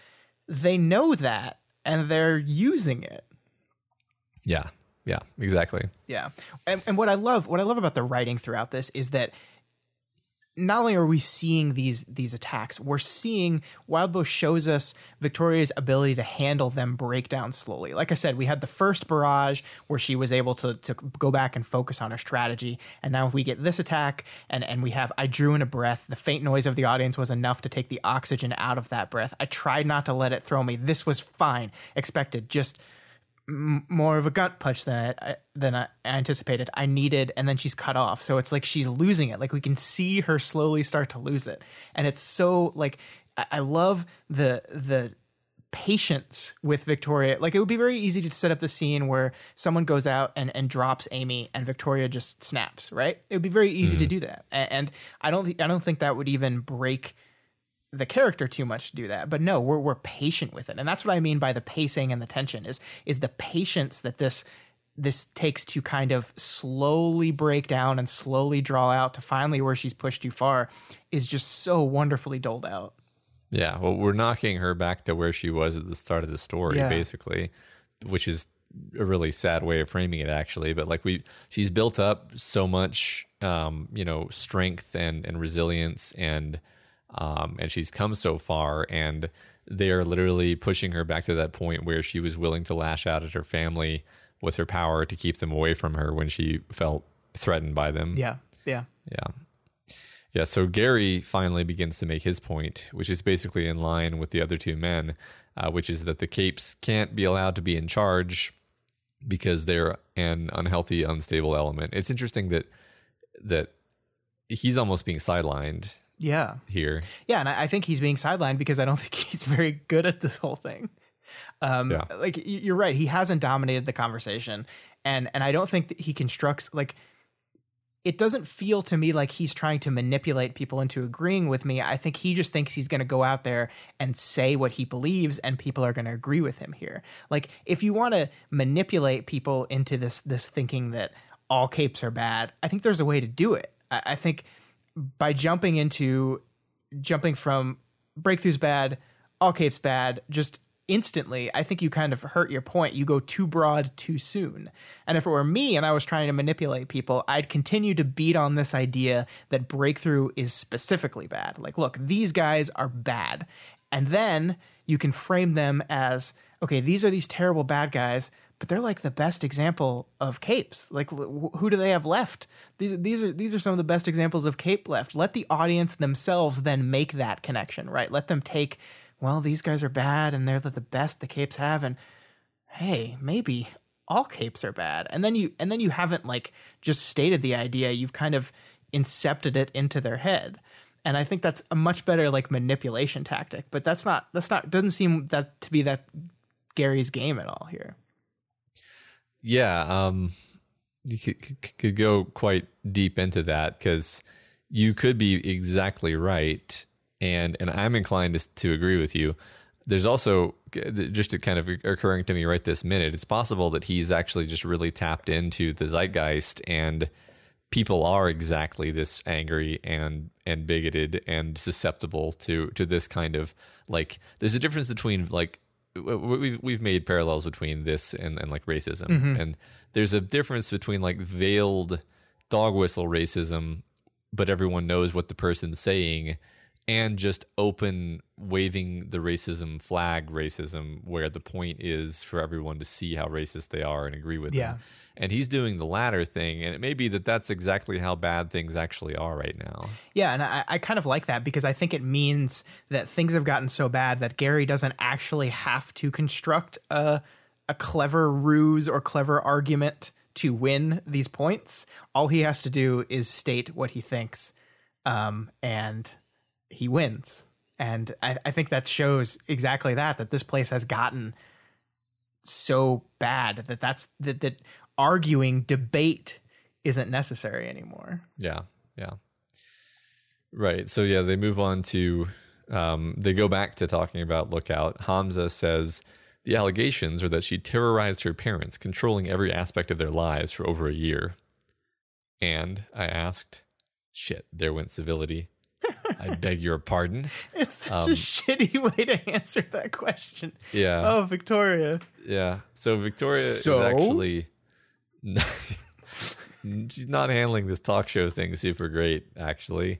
they know that and they're using it. Yeah. Yeah, exactly. Yeah. And, and what I love what I love about the writing throughout this is that not only are we seeing these these attacks, we're seeing Wildbow shows us Victoria's ability to handle them break down slowly. Like I said, we had the first barrage where she was able to to go back and focus on her strategy, and now we get this attack, and and we have I drew in a breath. The faint noise of the audience was enough to take the oxygen out of that breath. I tried not to let it throw me. This was fine, expected. Just more of a gut punch than I, than I anticipated. I needed, and then she's cut off. So it's like she's losing it. Like we can see her slowly start to lose it, and it's so like I, I love the the patience with Victoria. Like it would be very easy to set up the scene where someone goes out and, and drops Amy and Victoria just snaps, right? It would be very easy mm-hmm. to do that. And, and I don't th- I don't think that would even break the character too much to do that. But no, we're we're patient with it. And that's what I mean by the pacing and the tension is is the patience that this this takes to kind of slowly break down and slowly draw out to finally where she's pushed too far is just so wonderfully doled out. Yeah, well, we're knocking her back to where she was at the start of the story, yeah. basically, which is a really sad way of framing it, actually. But like we, she's built up so much, um, you know, strength and and resilience and um, and she's come so far, and they're literally pushing her back to that point where she was willing to lash out at her family with her power to keep them away from her when she felt threatened by them. Yeah, yeah, yeah. Yeah, so Gary finally begins to make his point, which is basically in line with the other two men, uh, which is that the capes can't be allowed to be in charge because they're an unhealthy, unstable element. It's interesting that that he's almost being sidelined yeah here yeah and I, think he's being sidelined because i don't think he's very good at this whole thing um yeah. like you're right he hasn't dominated the conversation and and i don't think that he constructs like it doesn't feel to me like he's trying to manipulate people into agreeing with me. I think he just thinks he's going to go out there and say what he believes and people are going to agree with him here. Like if you want to manipulate people into this this thinking that all capes are bad, I think there's a way to do it. I, I think by jumping into jumping from breakthroughs bad, all capes bad, just instantly, I think you kind of hurt your point. You go too broad too soon. And if it were me and I was trying to manipulate people, I'd continue to beat on this idea that breakthrough is specifically bad. Like, look, these guys are bad. And then you can frame them as okay, these are these terrible bad guys, but they're like the best example of capes. Like, who do they have left? These these are these are some of the best examples of cape left. Let the audience themselves then make that connection, right? Let them take, well, these guys are bad, and they're the best the capes have, and hey, maybe all capes are bad. And then you and then you haven't like just stated the idea. You've kind of incepted it into their head and I think that's a much better like manipulation tactic. But that's not that's not doesn't seem that to be that Gary's game at all here. Yeah, um, you could, could go quite deep into that because you could be exactly right, and and I'm inclined to, to agree with you. There's also just kind of occurring to me right this minute. It's possible that he's actually just really tapped into the zeitgeist, and people are exactly this angry and and bigoted and susceptible to to this kind of like. There's a difference between like we've we've made parallels between this and, and like racism, mm-hmm. and there's a difference between like veiled dog whistle racism, but everyone knows what the person's saying, and just open waving the racism flag racism, where the point is for everyone to see how racist they are and agree with yeah. them and he's doing the latter thing and it may be that that's exactly how bad things actually are right now yeah and I, I, kind of like that because i think it means that things have gotten so bad that gary doesn't actually have to construct a, a clever ruse or clever argument to win these points. All he has to do is state what he thinks, um, and he wins. And I, I think that shows exactly that that this place has gotten so bad that that's that that arguing debate isn't necessary anymore. Yeah, yeah. Right. So yeah, they move on to um, they go back to talking about Lookout. Hamza says the allegations are that she terrorized her parents, controlling every aspect of their lives for over a year. And I asked, shit, there went civility. I beg your pardon. It's such a shitty way to answer that question. Yeah. Oh, Victoria. Yeah. So Victoria So? is actually she's not handling this talk show thing super great, actually.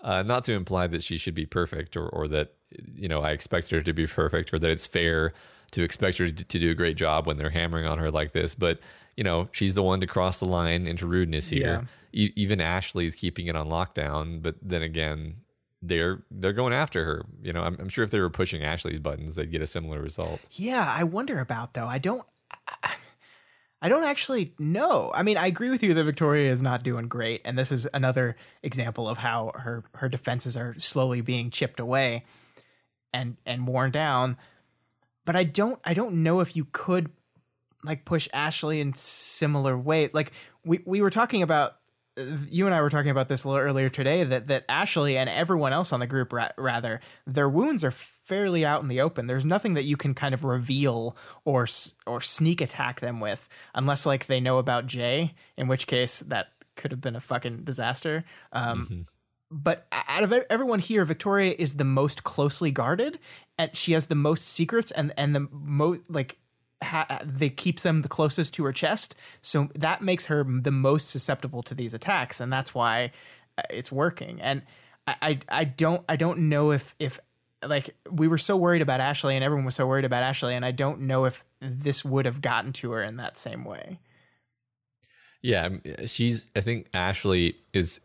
Uh, not to imply that she should be perfect or, or that you know I expect her to be perfect or that it's fair to expect her to, to do a great job when they're hammering on her like this. But you know she's the one to cross the line into rudeness here. E- even Ashley's keeping it on lockdown, but then again, they're they're going after her. You know, I'm, I'm sure if they were pushing Ashley's buttons, they'd get a similar result. Yeah, I wonder about though. I don't. I don't actually know. I mean, I agree with you that Victoria is not doing great, and this is another example of how her her defenses are slowly being chipped away and and worn down. But I don't I don't know if you could like push Ashley in similar ways. Like we we were talking about you and I were talking about this a little earlier today that that Ashley and everyone else on the group ra- rather their wounds are fairly out in the open. There's nothing that you can kind of reveal or or sneak attack them with unless like they know about Jay, in which case that could have been a fucking disaster. Um, But out of everyone here, Victoria is the most closely guarded, and she has the most secrets and and the most like ha- they keeps them the closest to her chest. So that makes her the most susceptible to these attacks, and that's why uh, it's working. And I, I, I don't, I don't know if, if like we were so worried about Ashley, and everyone was so worried about Ashley, and I don't know if this would have gotten to her in that same way. Yeah, I'm- she's. I think Ashley is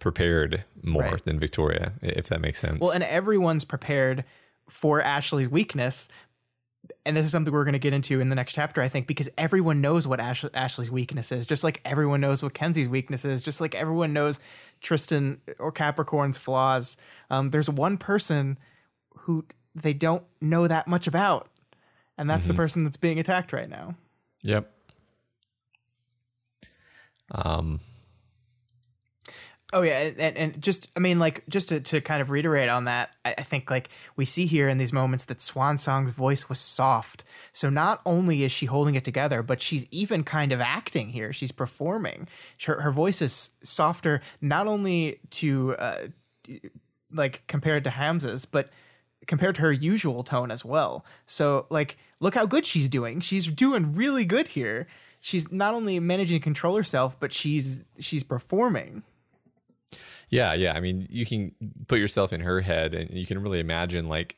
prepared more Right. than Victoria, if that makes sense. Well, and everyone's prepared for Ashley's weakness. And this is something we're going to get into in the next chapter, I think, because everyone knows what Ash- Ashley's weakness is, just like everyone knows what Kenzie's weakness is, just like everyone knows Tristan or Capricorn's flaws. Um, there's one person who they don't know that much about, and that's the person that's being attacked right now. yep. Um. Oh yeah, and, and, just I mean, like just to, to kind of reiterate on that, I, I think like we see here in these moments that Swansong's voice was soft. So not only is she holding it together, but she's even kind of acting here. She's performing. Her, her voice is softer, not only to uh, like compared to Hamza's, but compared to her usual tone as well. So like, look how good she's doing. She's doing really good here. She's not only managing to control herself, but she's she's performing. Yeah, yeah. I mean, you can put yourself in her head, and you can really imagine like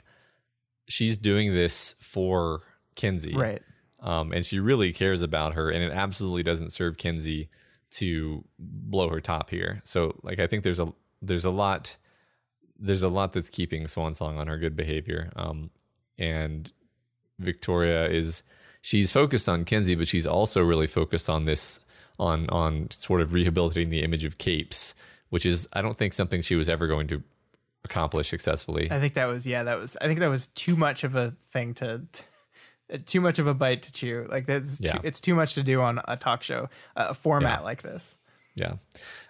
she's doing this for Kenzie, Right. Um, and she really cares about her, and it absolutely doesn't serve Kenzie to blow her top here. So, like, I think there's a there's a lot there's a lot that's keeping Swansong on her good behavior. Um, and Victoria is she's focused on Kenzie, but she's also really focused on this on on sort of rehabilitating the image of capes, which is I don't think something she was ever going to accomplish successfully. I think that was yeah, that was I think that was too much of a thing to, to too much of a bite to chew. Like that's Yeah. too, it's too much to do on a talk show, a format Yeah. like this. Yeah.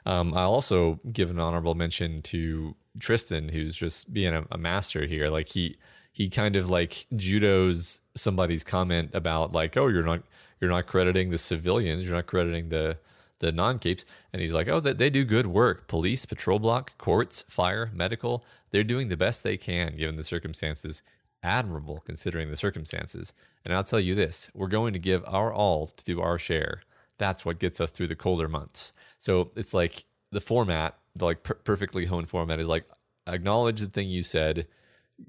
Um, I'll also give an honorable mention to Tristan, who's just being a, a master here. Like he he kind of like judos somebody's comment about like, oh, you're not you're not crediting the civilians, you're not crediting the the non capes, and he's like, oh, they, they do good work. Police, patrol block, courts, fire, medical, they're doing the best they can given the circumstances. Admirable considering the circumstances. And I'll tell you this: we're going to give our all to do our share. That's what gets us through the colder months. So it's like the format, the like per- perfectly honed format is like acknowledge the thing you said,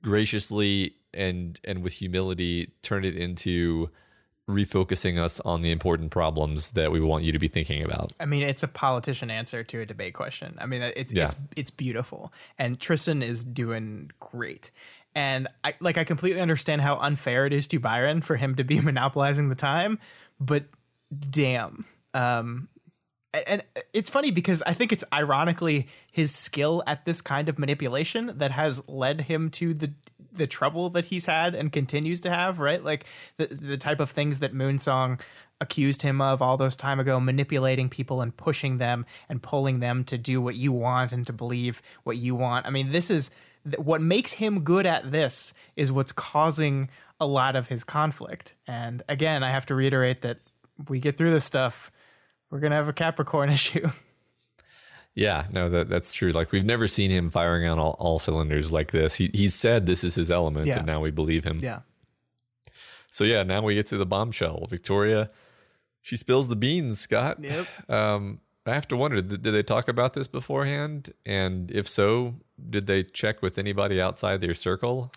graciously and and with humility turn it into refocusing us on the important problems that we want you to be thinking about. I mean, it's a politician answer to a debate question. I mean, it's Yeah. it's it's beautiful, and Tristan is doing great. And I like I completely understand how unfair it is to Byron for him to be monopolizing the time, but damn, Um, and it's funny because I think it's ironically his skill at this kind of manipulation that has led him to the the trouble that he's had and continues to have, right? Like the the type of things that Moonsong accused him of all those time ago, manipulating people and pushing them and pulling them to do what you want and to believe what you want. I mean, this is what makes him good at this is what's causing a lot of his conflict. And again, I have to reiterate that we get through this stuff, we're gonna have a Capricorn issue. Yeah, no, that that's true. Like we've never seen him firing on all, all cylinders like this. He he's said this is his element, Yeah. and now we believe him. Yeah. So yeah, now we get to the bombshell. Victoria, she spills the beans. Scott. Yep. Um, I have to wonder, did, did they talk about this beforehand? And if so, did they check with anybody outside their circle?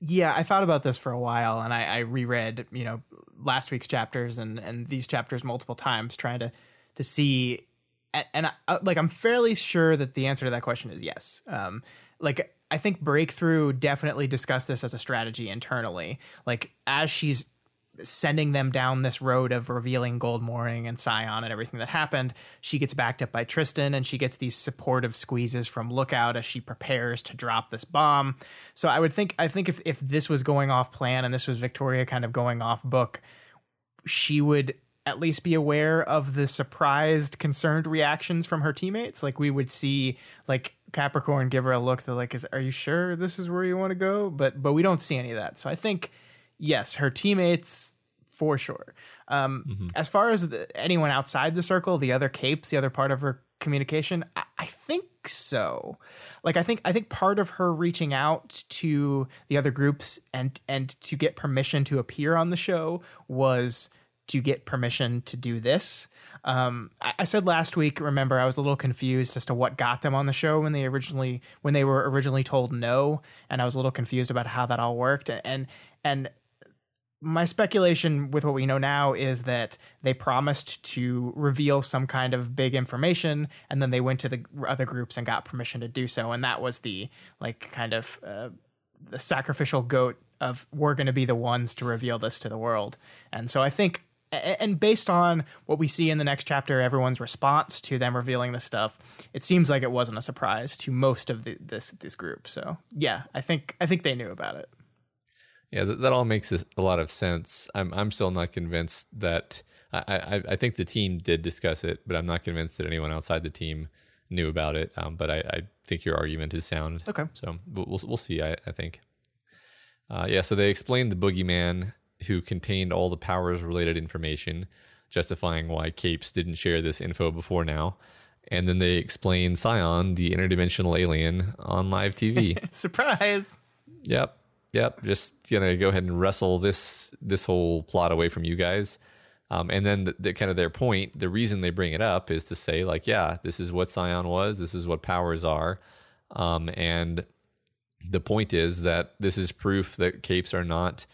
Yeah, I thought about this for a while, and I, I reread, you know, last week's chapters and and these chapters multiple times, trying to to see, and, I, like I'm fairly sure that the answer to that question is yes. Um, like I think Breakthrough definitely discussed this as a strategy internally. Like as she's sending them down this road of revealing Gold Morning and Scion and everything that happened, she gets backed up by Tristan and she gets these supportive squeezes from Lookout as she prepares to drop this bomb. So I would think I think if if this was going off plan and this was Victoria kind of going off book, she would at least be aware of the surprised, concerned reactions from her teammates. Like we would see like Capricorn give her a look that like is are you sure this is where you want to go? But but we don't see any of that. So I think yes, her teammates for sure. Um, As far as the, anyone outside the circle, the other capes, the other part of her communication, I, I think so. Like I think I think part of her reaching out to the other groups and and to get permission to appear on the show was to get permission to do this. Um, I, I said last week. Remember, I was a little confused as to what got them on the show when they originally when they were originally told no, and I was a little confused about how that all worked. And and my speculation with what we know now is that they promised to reveal some kind of big information and then they went to the other groups and got permission to do so and that was the like kind of uh, the sacrificial goat of we're going to be the ones to reveal this to the world and so i think and based on what we see in the next chapter everyone's response to them revealing this stuff it seems like it wasn't a surprise to most of the, this this group so yeah i think i think they knew about it Yeah, that, that all makes a lot of sense. I'm I'm still not convinced that I, I I think the team did discuss it, but I'm not convinced that anyone outside the team knew about it. Um, but I, I think your argument is sound. Okay. So we'll we'll, we'll see. I I think. Uh, yeah. So they explained the boogeyman who contained all the powers related information, justifying why Capes didn't share this info before now. And then they explain Scion, the interdimensional alien, on live TV. surprise Yep. Yep. Just gonna go ahead and wrestle this this whole plot away from you guys. Um, and then the, the kind of their point, the reason they bring it up is to say like, yeah, this is what Scion was. This is what powers are. Um, and the point is that this is proof that capes are not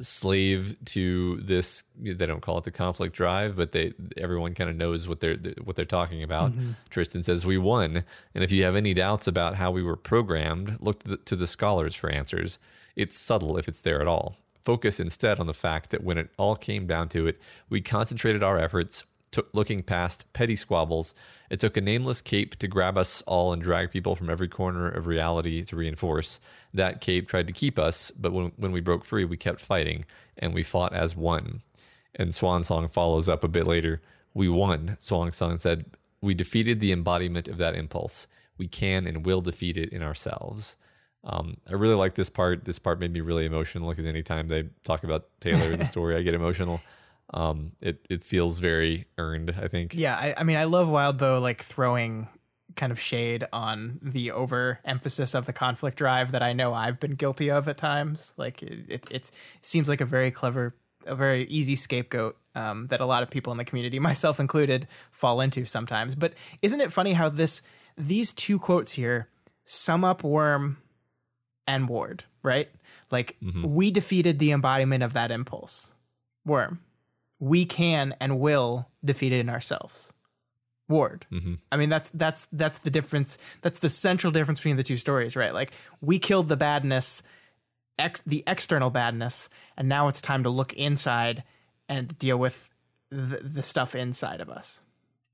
slave to this. They don't call it the conflict drive, but they everyone kind of knows what they're what they're talking about. Mm-hmm. Tristan says we won, and if you have any doubts about how we were programmed, look to the, to the scholars for answers. It's subtle if it's there at all. Focus instead on the fact that when it all came down to it, we concentrated our efforts took looking past petty squabbles. It took a nameless cape to grab us all and drag people from every corner of reality to reinforce. That cape tried to keep us, but when, when we broke free, we kept fighting and we fought as one. And Swansong follows up a bit later. We won, Swansong said. We defeated the embodiment of that impulse. We can and will defeat it in ourselves. Um, I really like this part. This part made me really emotional because anytime they talk about Taylor in the story, I get emotional. Um, it it feels very earned. I think. Yeah, I, I mean, I love Wild Wildbow like throwing kind of shade on the overemphasis of the conflict drive that I know I've been guilty of at times. Like it, it, it seems like a very clever, a very easy scapegoat um, that a lot of people in the community, myself included, fall into sometimes. But isn't it funny how this these two quotes here sum up Worm and Ward, right? Like we defeated the embodiment of that impulse, Worm. We can and will defeat it in ourselves. Ward. Mm-hmm. I mean, that's that's that's the difference. That's the central difference between the two stories, right? Like we killed the badness, ex, the external badness, and now it's time to look inside and deal with the, the stuff inside of us.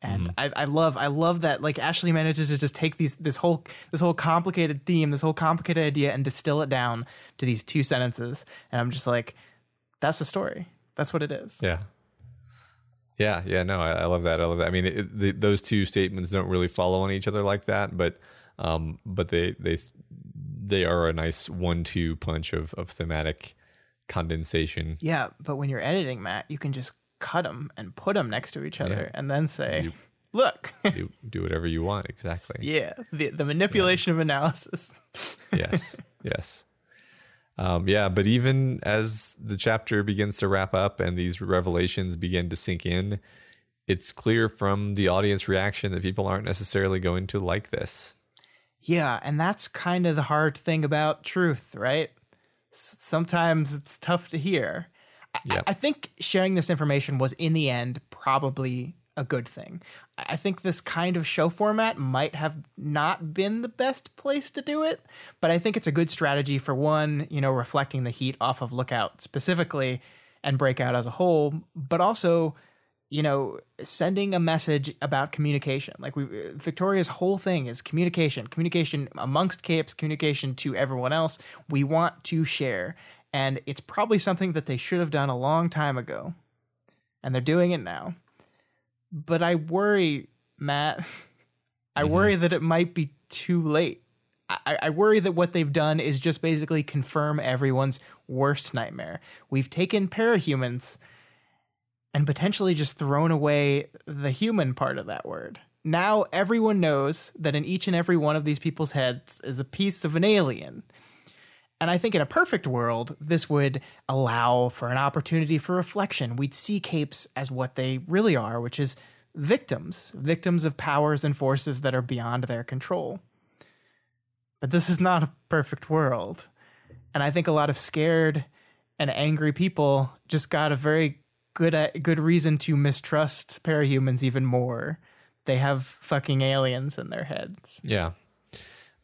And mm-hmm. I, I love I love that like Ashley manages to just take these this whole this whole complicated theme, this whole complicated idea and distill it down to these two sentences. And I'm just like, that's the story. That's what it is. Yeah. Yeah, yeah, no, I, I love that. I love that. I mean, it, the, those two statements don't really follow on each other like that, but um, but they they they are a nice one-two punch of of thematic condensation. Yeah, but when you're editing, Matt, you can just cut them and put them next to each other Yeah. and then say, You- "Look, do, do whatever you want. Exactly. yeah, the the manipulation of analysis." yes, yes. Um, yeah, but even as the chapter begins to wrap up and these revelations begin to sink in, it's clear from the audience reaction that people aren't necessarily going to like this. Yeah, and that's kind of the hard thing about truth, right? S- sometimes it's tough to hear. I, Yeah. I think sharing this information was, in the end, probably a good thing. I think this kind of show format might have not been the best place to do it, but I think it's a good strategy for one, you know, reflecting the heat off of Lookout specifically and Breakout as a whole, but also you know, sending a message about communication. Like we, Victoria's whole thing is communication, communication amongst capes, communication to everyone else. We want to share, and it's probably something that they should have done a long time ago, and they're doing it now. But I worry, Matt. I mm-hmm. worry that it might be too late. I, I worry that what they've done is just basically confirm everyone's worst nightmare. We've taken parahumans and potentially just thrown away the human part of that word. Now everyone knows that in each and every one of these people's heads is a piece of an alien. And I think in a perfect world, this would allow for an opportunity for reflection. We'd see capes as what they really are, which is victims, victims of powers and forces that are beyond their control. But this is not a perfect world. And I think a lot of scared and angry people just got a very good uh, good reason to mistrust parahumans even more. They have fucking aliens in their heads. Yeah.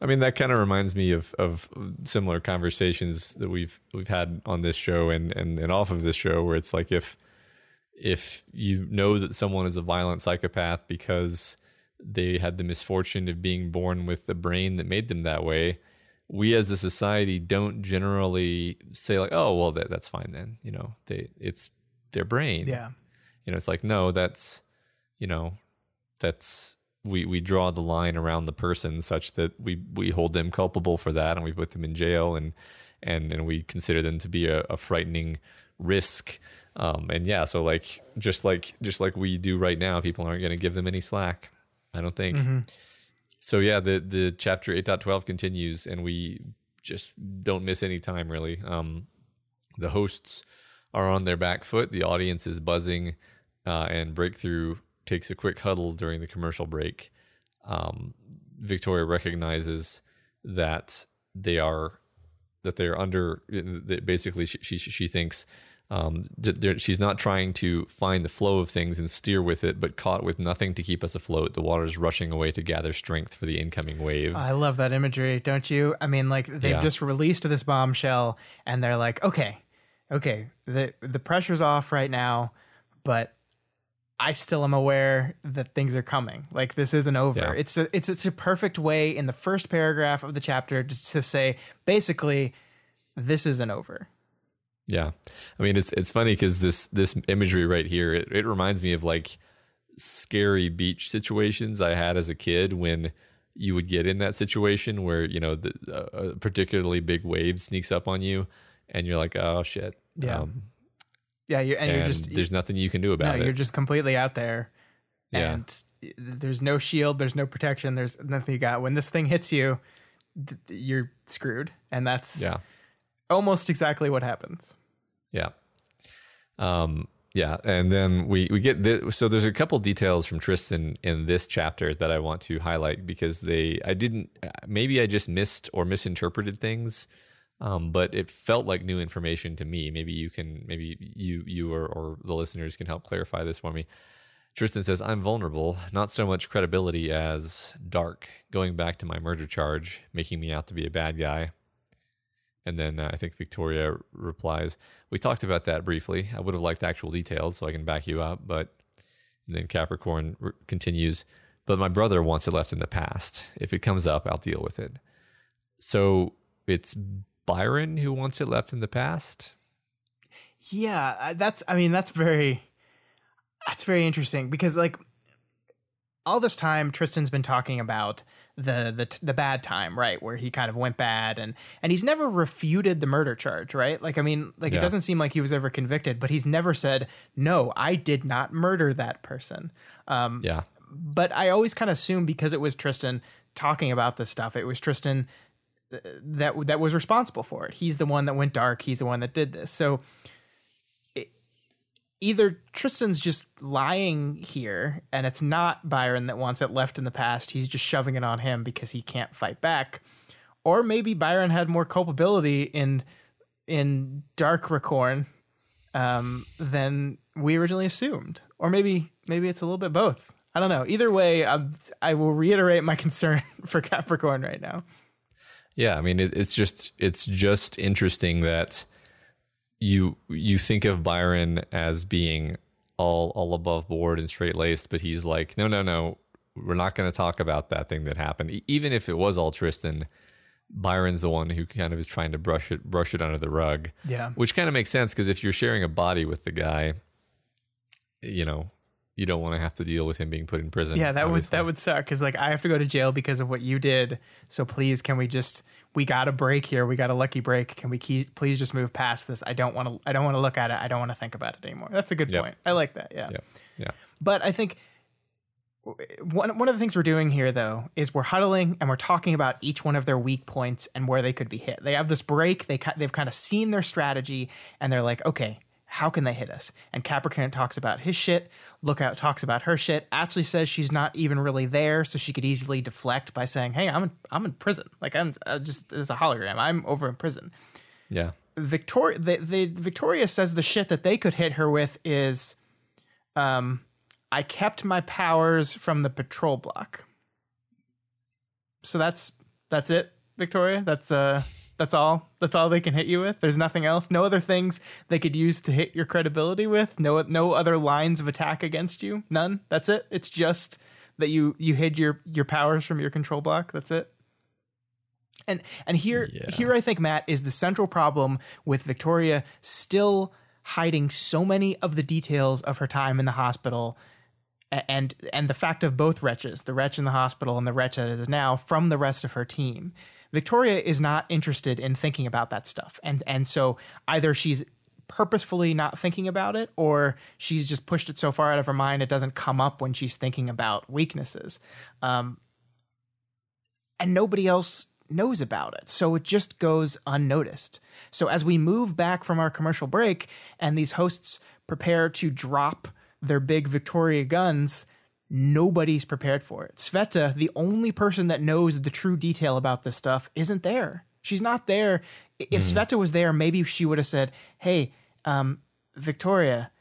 I mean that kind of reminds me of of similar conversations that we've we've had on this show and and, and off of this show where it's like if if you know that someone is a violent psychopath because they had the misfortune of being born with the brain that made them that way, we as a society don't generally say like, oh well, that that's fine then. You know, they it's their brain. Yeah. You know, it's like no, that's you know, that's we we draw the line around the person such that we we hold them culpable for that and we put them in jail and and and we consider them to be a, a frightening risk. Um, and yeah, so like just like just like we do right now, people aren't going to give them any slack. I don't think. So yeah, the the chapter eight point twelve continues, and we just don't miss any time really. Um, the hosts are on their back foot. The audience is buzzing, uh, and Breakthrough takes a quick huddle during the commercial break. Um, Victoria recognizes that they are that they're under. That basically, she she, she thinks um, she's not trying to find the flow of things and steer with it, but caught with nothing to keep us afloat. The water's rushing away to gather strength for the incoming wave. I love that imagery, don't you? I mean, like they've Yeah. just released this bombshell, and they're like, okay, okay, the the pressure's off right now, but I still am aware that things are coming. Like this isn't over. Yeah. It's a it's it's a perfect way in the first paragraph of the chapter just to say basically this isn't over. Yeah, I mean it's it's funny because this this imagery right here it, it reminds me of like scary beach situations I had as a kid when you would get in that situation where you know the, uh, a particularly big wave sneaks up on you and you're like oh shit Yeah. um, Yeah, you're, and, and you're just there's nothing you can do about no, about you're just completely out there, Yeah. and there's no shield, there's no protection, there's nothing you got. When this thing hits you, th- you're screwed, and that's yeah almost exactly what happens. Yeah. Um, yeah. And then we, we get this. So there's a couple details from Tristan in this chapter that I want to highlight because they, I didn't, maybe I just missed or misinterpreted things. Um, but it felt like new information to me. Maybe you can, maybe you, you or, or the listeners can help clarify this for me. Tristan says, I'm vulnerable, not so much credibility as dark, going back to my murder charge, making me out to be a bad guy. And then uh, I think Victoria replies, "We talked about that briefly. I would have liked actual details so I can back you up." But then Capricorn continues, "But my brother wants it left in the past. If it comes up, I'll deal with it." So it's Byron who wants it left in the past. Yeah, that's. I mean, that's very. That's very interesting because, like, all this time Tristan's been talking about the the the bad time, right, where he kind of went bad, and and he's never refuted the murder charge, right? Like, I mean, like Yeah. it doesn't seem like he was ever convicted, but he's never said, "No, I did not murder that person." Um, Yeah. but I always kind of assumed because it was Tristan talking about this stuff, it was Tristan uh, that that was responsible for it. He's the one that went dark. He's the one that did this. So it, either Tristan's just lying here, and it's not Byron that wants it left in the past. He's just shoving it on him because he can't fight back, or maybe Byron had more culpability in in Dark Recorn um, than we originally assumed, or maybe maybe it's a little bit both. I don't know. Either way, i I will reiterate my concern for Capricorn right now. Yeah, I mean it, it's just it's just interesting that you you think of Byron as being all all above board and straight laced, but he's like, no, no, no, we're not going to talk about that thing that happened. Even if it was all Tristan, Byron's the one who kind of is trying to brush it brush it under the rug. Yeah. which kind of makes sense because if you're sharing a body with the guy, you know, you don't want to have to deal with him being put in prison. Yeah, that would that would suck because like I have to go to jail because of what you did. So please, can we just we got a break here? We got a lucky break. Can we keep, please just move past this? I don't want to. I don't want to look at it. I don't want to think about it anymore. That's a good Yep. point. I like that. Yeah. Yeah, yeah. But I think one one of the things we're doing here though is we're huddling and we're talking about each one of their weak points and where they could be hit. They have this break. They they've kind of seen their strategy and they're like, okay, how can they hit us? And Capricorn talks about his shit. Lookout talks about her shit. Ashley says she's not even really there, so she could easily deflect by saying, "Hey, I'm in, I'm in prison. Like I'm uh, just it's a hologram. I'm over in prison." yeah. Victoria, they, they, Victoria says the shit that they could hit her with is, um, I kept my powers from the patrol block. So that's that's it, Victoria. That's uh that's all. That's all they can hit you with. There's nothing else. No other things they could use to hit your credibility with. No no other lines of attack against you. None. That's it. It's just that you you hid your your powers from your control block. That's it. And and here Yeah. here I think Matt is the central problem with Victoria still hiding so many of the details of her time in the hospital and and the fact of both wretches, the wretch in the hospital and the wretch that is now from the rest of her team. Victoria is not interested in thinking about that stuff. And and so either she's purposefully not thinking about it or she's just pushed it so far out of her mind it doesn't come up when she's thinking about weaknesses. Um, and nobody else knows about it. So it just goes unnoticed. So as we move back from our commercial break and these hosts prepare to drop their big Victoria guns, nobody's prepared for it. Sveta, the only person that knows the true detail about this stuff, isn't there. She's not there. If Sveta was there, maybe she would have said, "Hey, um, Victoria,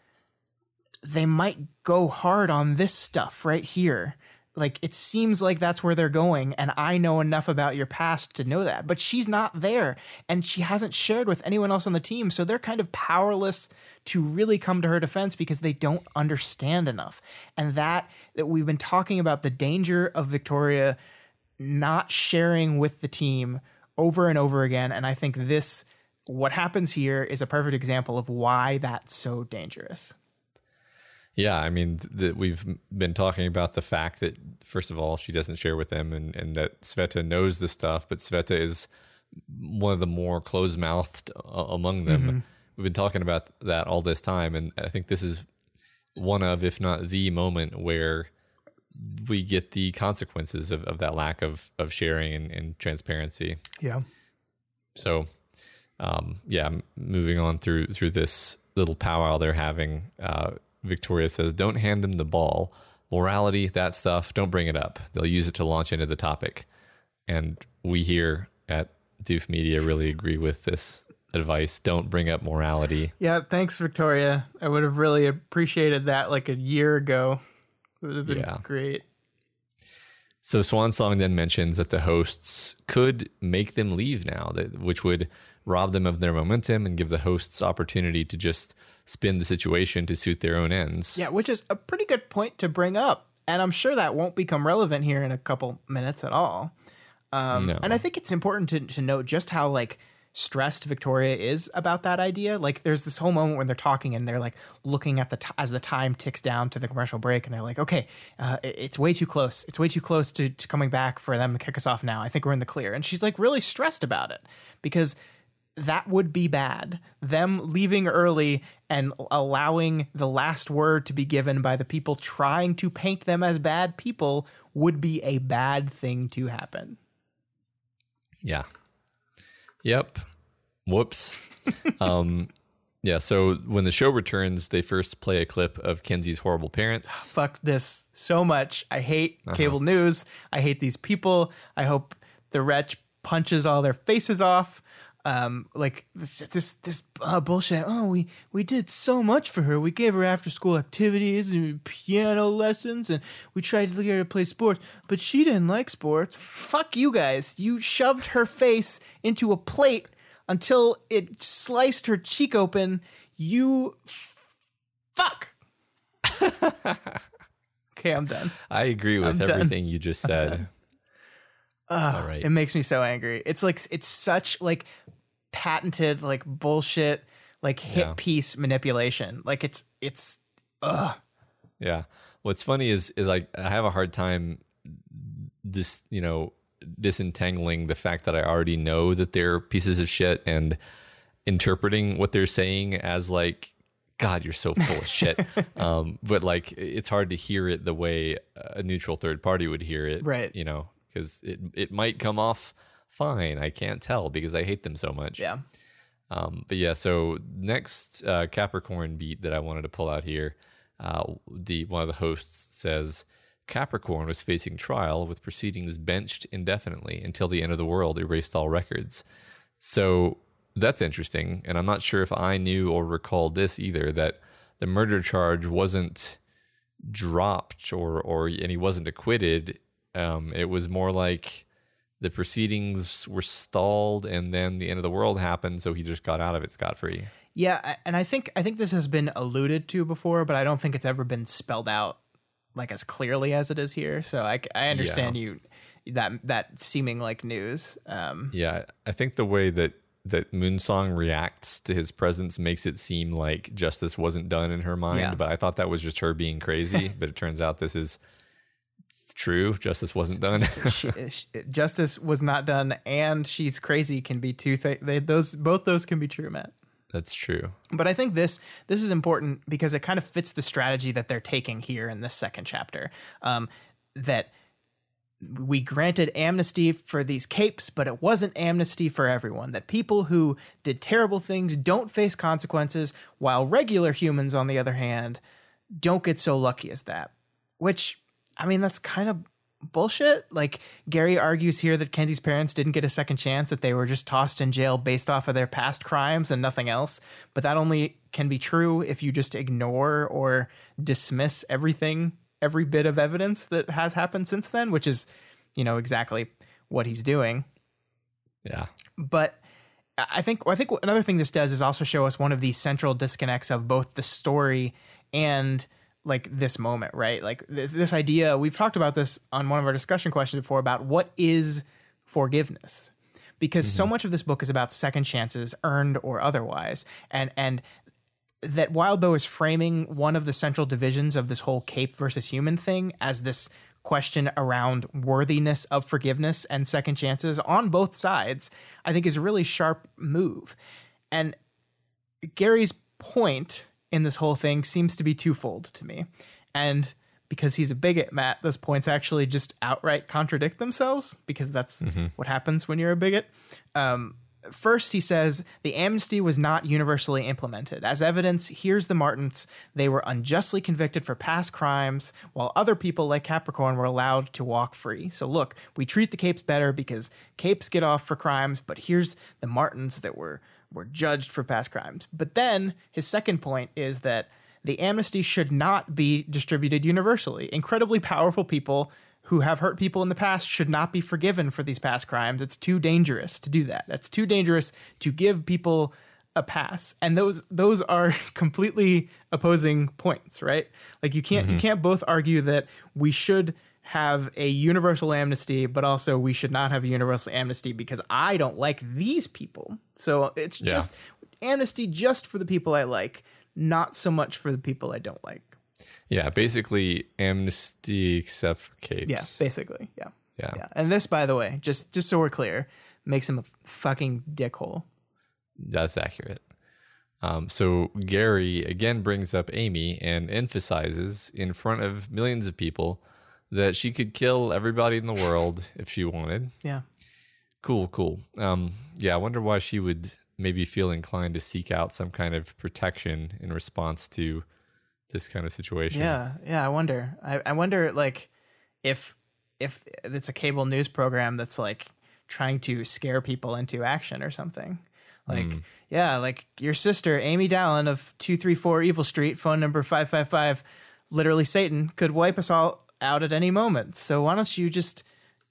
they might go hard on this stuff right here. Like it seems like that's where they're going, and I know enough about your past to know that. But she's not there, and she hasn't shared with anyone else on the team, so they're kind of powerless to really come to her defense because they don't understand enough. And that that we've been talking about the danger of Victoria not sharing with the team over and over again, and I think this what happens here is a perfect example of why that's so dangerous. Yeah, I mean, th- that we've been talking about the fact that first of all, she doesn't share with them, and and that Sveta knows the stuff, but Sveta is one of the more closed mouthed uh, among them. We've been talking about that all this time, and I think this is one of, if not the moment where we get the consequences of, of that lack of of sharing and, and transparency. Yeah. So, um, yeah, moving on through through this little powwow they're having. Uh, Victoria says, "Don't hand them the ball. Morality, that stuff. Don't bring it up. They'll use it to launch into the topic." And we here at Doof Media really agree with this advice. Don't bring up morality. Yeah, thanks, Victoria. I would have really appreciated that like a year ago. It would have been Yeah. great. So Swansong then mentions that the hosts could make them leave now, that which would rob them of their momentum and give the hosts opportunity to just spin the situation to suit their own ends. Yeah, which is a pretty good point to bring up. And I'm sure that won't become relevant here in a couple minutes at all. Um, No. And I think it's important to, to note just how like stressed Victoria is about that idea. Like there's this whole moment when they're talking and they're like looking at the t- as the time ticks down to the commercial break and they're like, okay, uh, it's way too close. It's way too close to, to coming back for them to kick us off now. I think we're in the clear. And she's like really stressed about it because that would be bad. Them leaving early and allowing the last word to be given by the people trying to paint them as bad people would be a bad thing to happen. Yeah. Yep. Whoops. um, yeah. So when the show returns, they first play a clip of Kenzie's horrible parents. Fuck this so much. I hate cable news. I hate these people. I hope the wretch punches all their faces off. Um, like this, this, this uh, bullshit. Oh, we we did so much for her. We gave her after school activities and piano lessons, and we tried to get her to play sports, but she didn't like sports. Fuck you guys. You shoved her face into a plate until it sliced her cheek open. You f- fuck. okay, I'm done. I agree with I'm done. everything you just said. All right. It makes me so angry. It's like it's such like patented like bullshit like hit Yeah. piece manipulation. Like it's it's ugh. Yeah. What's funny is is like I have a hard time this you know disentangling the fact that I already know that they're pieces of shit and interpreting what they're saying as like God, you're so full of shit. Um, but like it's hard to hear it the way a neutral third party would hear it, Right. You know, because it it might come off fine. I can't tell because I hate them so much. Yeah. Um, but yeah, so next uh, Capricorn beat that I wanted to pull out here, uh, the one of the hosts says Capricorn was facing trial with proceedings benched indefinitely until the end of the world erased all records. So that's interesting, and I'm not sure if I knew or recalled this either that the murder charge wasn't dropped or or and he wasn't acquitted. Um, it was more like the proceedings were stalled and then the end of the world happened so he just got out of it scot free Yeah, and I think I think this has been alluded to before, but I don't think it's ever been spelled out like as clearly as it is here. So I, I understand you that that seeming like news. Um, yeah i think the way that that moonsong reacts to his presence makes it seem like justice wasn't done in her mind Yeah. but i thought that was just her being crazy but it turns out this is it's true justice wasn't done justice was not done, and she's crazy can be two things. They, those both those can be true, Matt. that's true But I think this this is important because it kind of fits the strategy that they're taking here in this second chapter. Um, that we granted amnesty for these capes, but it wasn't amnesty for everyone. That people who did terrible things don't face consequences, while regular humans, on the other hand, don't get so lucky as that. Which, I mean, that's kind of bullshit. Like, Gary argues here that Kenzie's parents didn't get a second chance, that they were just tossed in jail based off of their past crimes and nothing else. But that only can be true if you just ignore or dismiss everything, every bit of evidence that has happened since then, which is, you know, exactly what he's doing yeah but I think I think another thing this does is also show us one of the central disconnects of both the story and like this moment, right? Like th- this idea we've talked about this on one of our discussion questions before about what is forgiveness. Because so mm-hmm. much of this book is about second chances, earned or otherwise, and and that Wildbow is framing one of the central divisions of this whole cape versus human thing as this question around worthiness of forgiveness and second chances on both sides, I think is a really sharp move. And Gary's point in this whole thing seems to be twofold to me. And because he's a bigot, Matt, those points actually just outright contradict themselves because that's what happens when you're a bigot. Um, First, he says the amnesty was not universally implemented. As evidence, here's the Martins. They were unjustly convicted for past crimes, while other people like Capricorn were allowed to walk free. So, look, we treat the Capes better because Capes get off for crimes, but here's the Martins that were, were judged for past crimes. But then his second point is that the amnesty should not be distributed universally. Incredibly powerful people who have hurt people in the past should not be forgiven for these past crimes. It's too dangerous to do that. That's too dangerous to give people a pass. And those those are completely opposing points, right? Like you can't mm-hmm. you can't both argue that we should have a universal amnesty, but also we should not have a universal amnesty because I don't like these people. So it's yeah. just amnesty just for the people I like, not so much for the people I don't like. Yeah, basically amnesty except for capes. Yeah, basically. Yeah. Yeah. Yeah. And this, by the way, just just so we're clear, makes him a fucking dickhole. That's accurate. Um, so Gary again brings up Amy and emphasizes in front of millions of people that she could kill everybody in the world if she wanted. Yeah. Cool, cool. Um, yeah, I wonder why she would maybe feel inclined to seek out some kind of protection in response to this kind of situation. Yeah, yeah. I wonder. I, I wonder, like, if if it's a cable news program that's like trying to scare people into action or something. Like, mm. yeah, like your sister Amy Dallon of two three four Evil Street, phone number five five five, literally Satan could wipe us all out at any moment. So why don't you just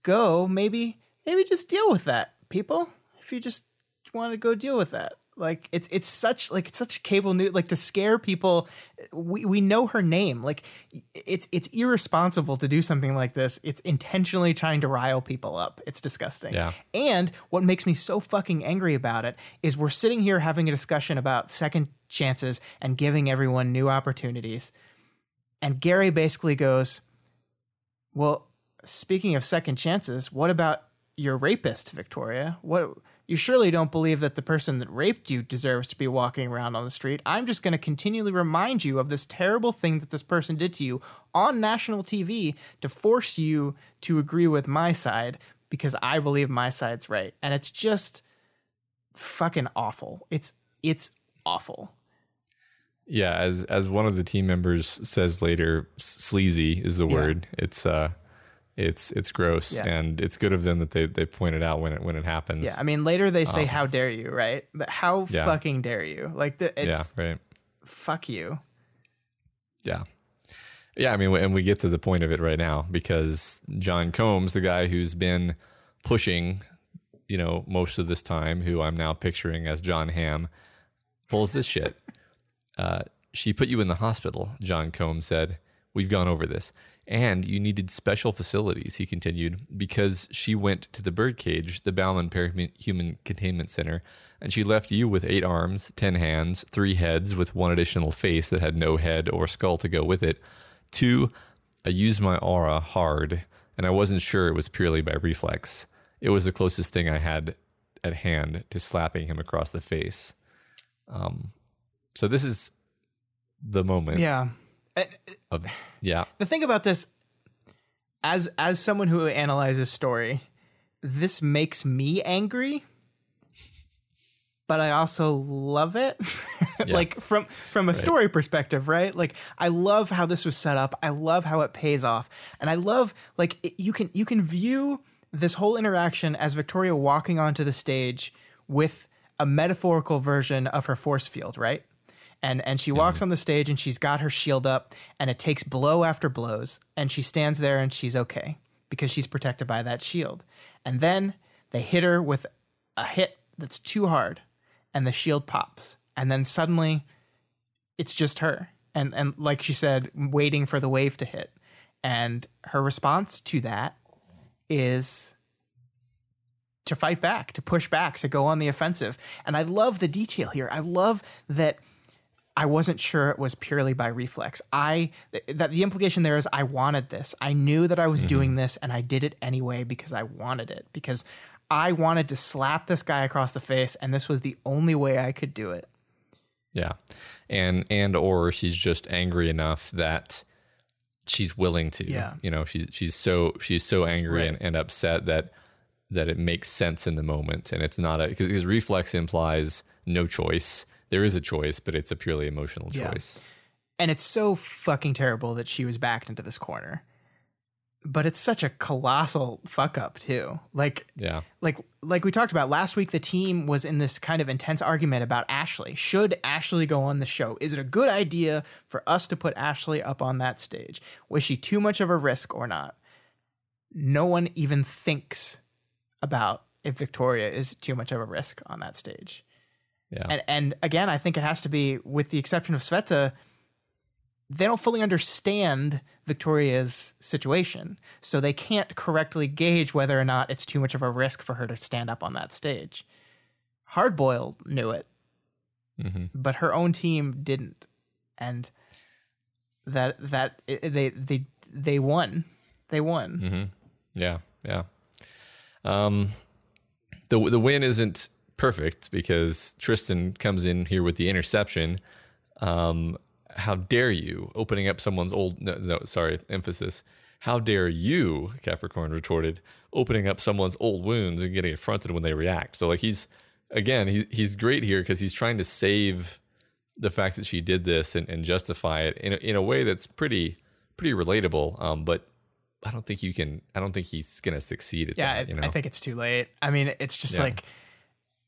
go? Maybe maybe just deal with that, people. If you just want to go deal with that. Like it's it's such like it's such cable news like to scare people. We we know her name. Like it's it's irresponsible to do something like this. It's intentionally trying to rile people up. It's disgusting. Yeah. And what makes me so fucking angry about it is we're sitting here having a discussion about second chances and giving everyone new opportunities. And Gary basically goes, "Well, speaking of second chances, what about your rapist, Victoria? What you surely don't believe that the person that raped you deserves to be walking around on the street. I'm just going to continually remind you of this terrible thing that this person did to you on national TV to force you to agree with my side because I believe my side's right. And it's just fucking awful. It's it's awful. Yeah, as as one of the team members says later, sleazy is the yeah. word. It's uh it's it's gross yeah. and it's good of them that they they point it out when it when it happens. Yeah, I mean later they say um, how dare you, right? But how yeah. fucking dare you? Like the it's yeah, right. Fuck you. Yeah. Yeah, I mean and we get to the point of it right now because John Combs, the guy who's been pushing, you know, most of this time, who I'm now picturing as Jon Hamm, pulls this shit. Uh, she put you in the hospital, John Combs said. We've gone over this. And you needed special facilities, he continued, because she went to the birdcage, the Baumann Human Containment Center, and she left you with eight arms, ten hands, three heads with one additional face that had no head or skull to go with it. Two, I used my aura hard, and I wasn't sure it was purely by reflex. It was the closest thing I had at hand to slapping him across the face. Um, so this is the moment. Yeah. Eh, of, yeah. The thing about this, as as someone who analyzes story, this makes me angry, but I also love it. yeah. like from from a right. story perspective, right? Like I love how this was set up. I love how it pays off, and I love like it, you can you can view this whole interaction as Victoria walking onto the stage with a metaphorical version of her force field, right? And and she walks on the stage and she's got her shield up and it takes blow after blows and she stands there and she's okay because she's protected by that shield. And then they hit her with a hit that's too hard and the shield pops. And then suddenly it's just her. And and like she said waiting for the wave to hit. And her response to that is to fight back, to push back, to go on the offensive. And I love the detail here. I love that I wasn't sure it was purely by reflex. I that the implication there is I wanted this. I knew that I was mm-hmm. doing this and I did it anyway because I wanted it because I wanted to slap this guy across the face and this was the only way I could do it. Yeah. And and or she's just angry enough that she's willing to. Yeah. You know, she's she's so she's so angry right. and, and upset that that it makes sense in the moment and it's not a because reflex implies no choice there is a choice, but it's a purely emotional choice. Yeah. And it's so fucking terrible that she was backed into this corner. But it's such a colossal fuck up too. Like yeah. Like like we talked about last week the team was in this kind of intense argument about Ashley. Should Ashley go on the show? Is it a good idea for us to put Ashley up on that stage? Was she too much of a risk or not? no one even thinks about if Victoria is too much of a risk on that stage. Yeah. And and again, I think it has to be with the exception of Sveta, they don't fully understand Victoria's situation. So they can't correctly gauge whether or not it's too much of a risk for her to stand up on that stage. Hardboiled knew it, hmm but her own team didn't. And that that they they they won. They won. hmm Yeah, yeah. Um, the the win isn't perfect because Tristan comes in here with the interception. Um, how dare you opening up someone's old? No, no, sorry, emphasis. How dare you, Capricorn retorted, opening up someone's old wounds and getting affronted when they react. So like he's again, he he's great here because he's trying to save the fact that she did this and, and justify it in a, in a way that's pretty pretty relatable. Um, but I don't think you can. I don't think he's gonna succeed at Yeah, that. I, You know? I think it's too late. I mean, it's just Yeah. like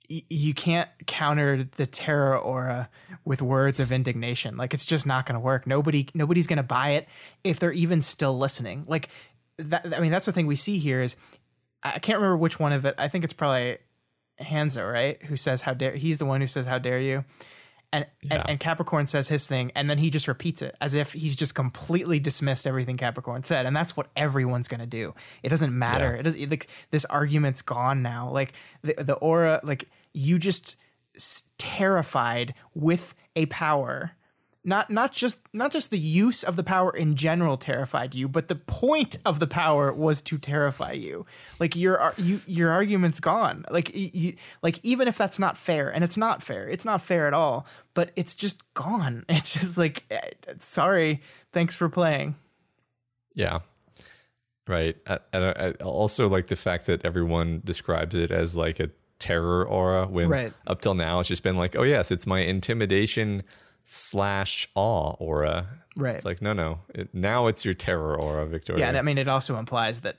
you can't counter the terror aura with words of indignation. Like it's just not going to work. Nobody, nobody's going to buy it if they're even still listening. Like that. I mean, that's the thing we see here is I can't remember which one of it. I think it's probably Hanzo, right? Who says how dare? He's the one who says how dare you. And, Yeah. and and Capricorn says his thing, and then he just repeats it as if he's just completely dismissed everything Capricorn said, and that's what everyone's gonna do. It doesn't matter. Yeah. It does like this argument's gone now. Like the the aura, like you just terrified with a power. Not not just not just the use of the power in general terrified you, but the point of the power was to terrify you. Like your you your argument's gone. Like you, like even if that's not fair, and it's not fair, it's not fair at all. But it's just gone. It's just like eh, sorry, thanks for playing. Yeah. Right. And I, I also like the fact that everyone describes it as like a terror aura when Right. up till now it's just been like, oh yes, it's my intimidation slash awe aura. Right. It's like no, no. It, now it's your terror aura, Victoria. Yeah, and I mean, it also implies that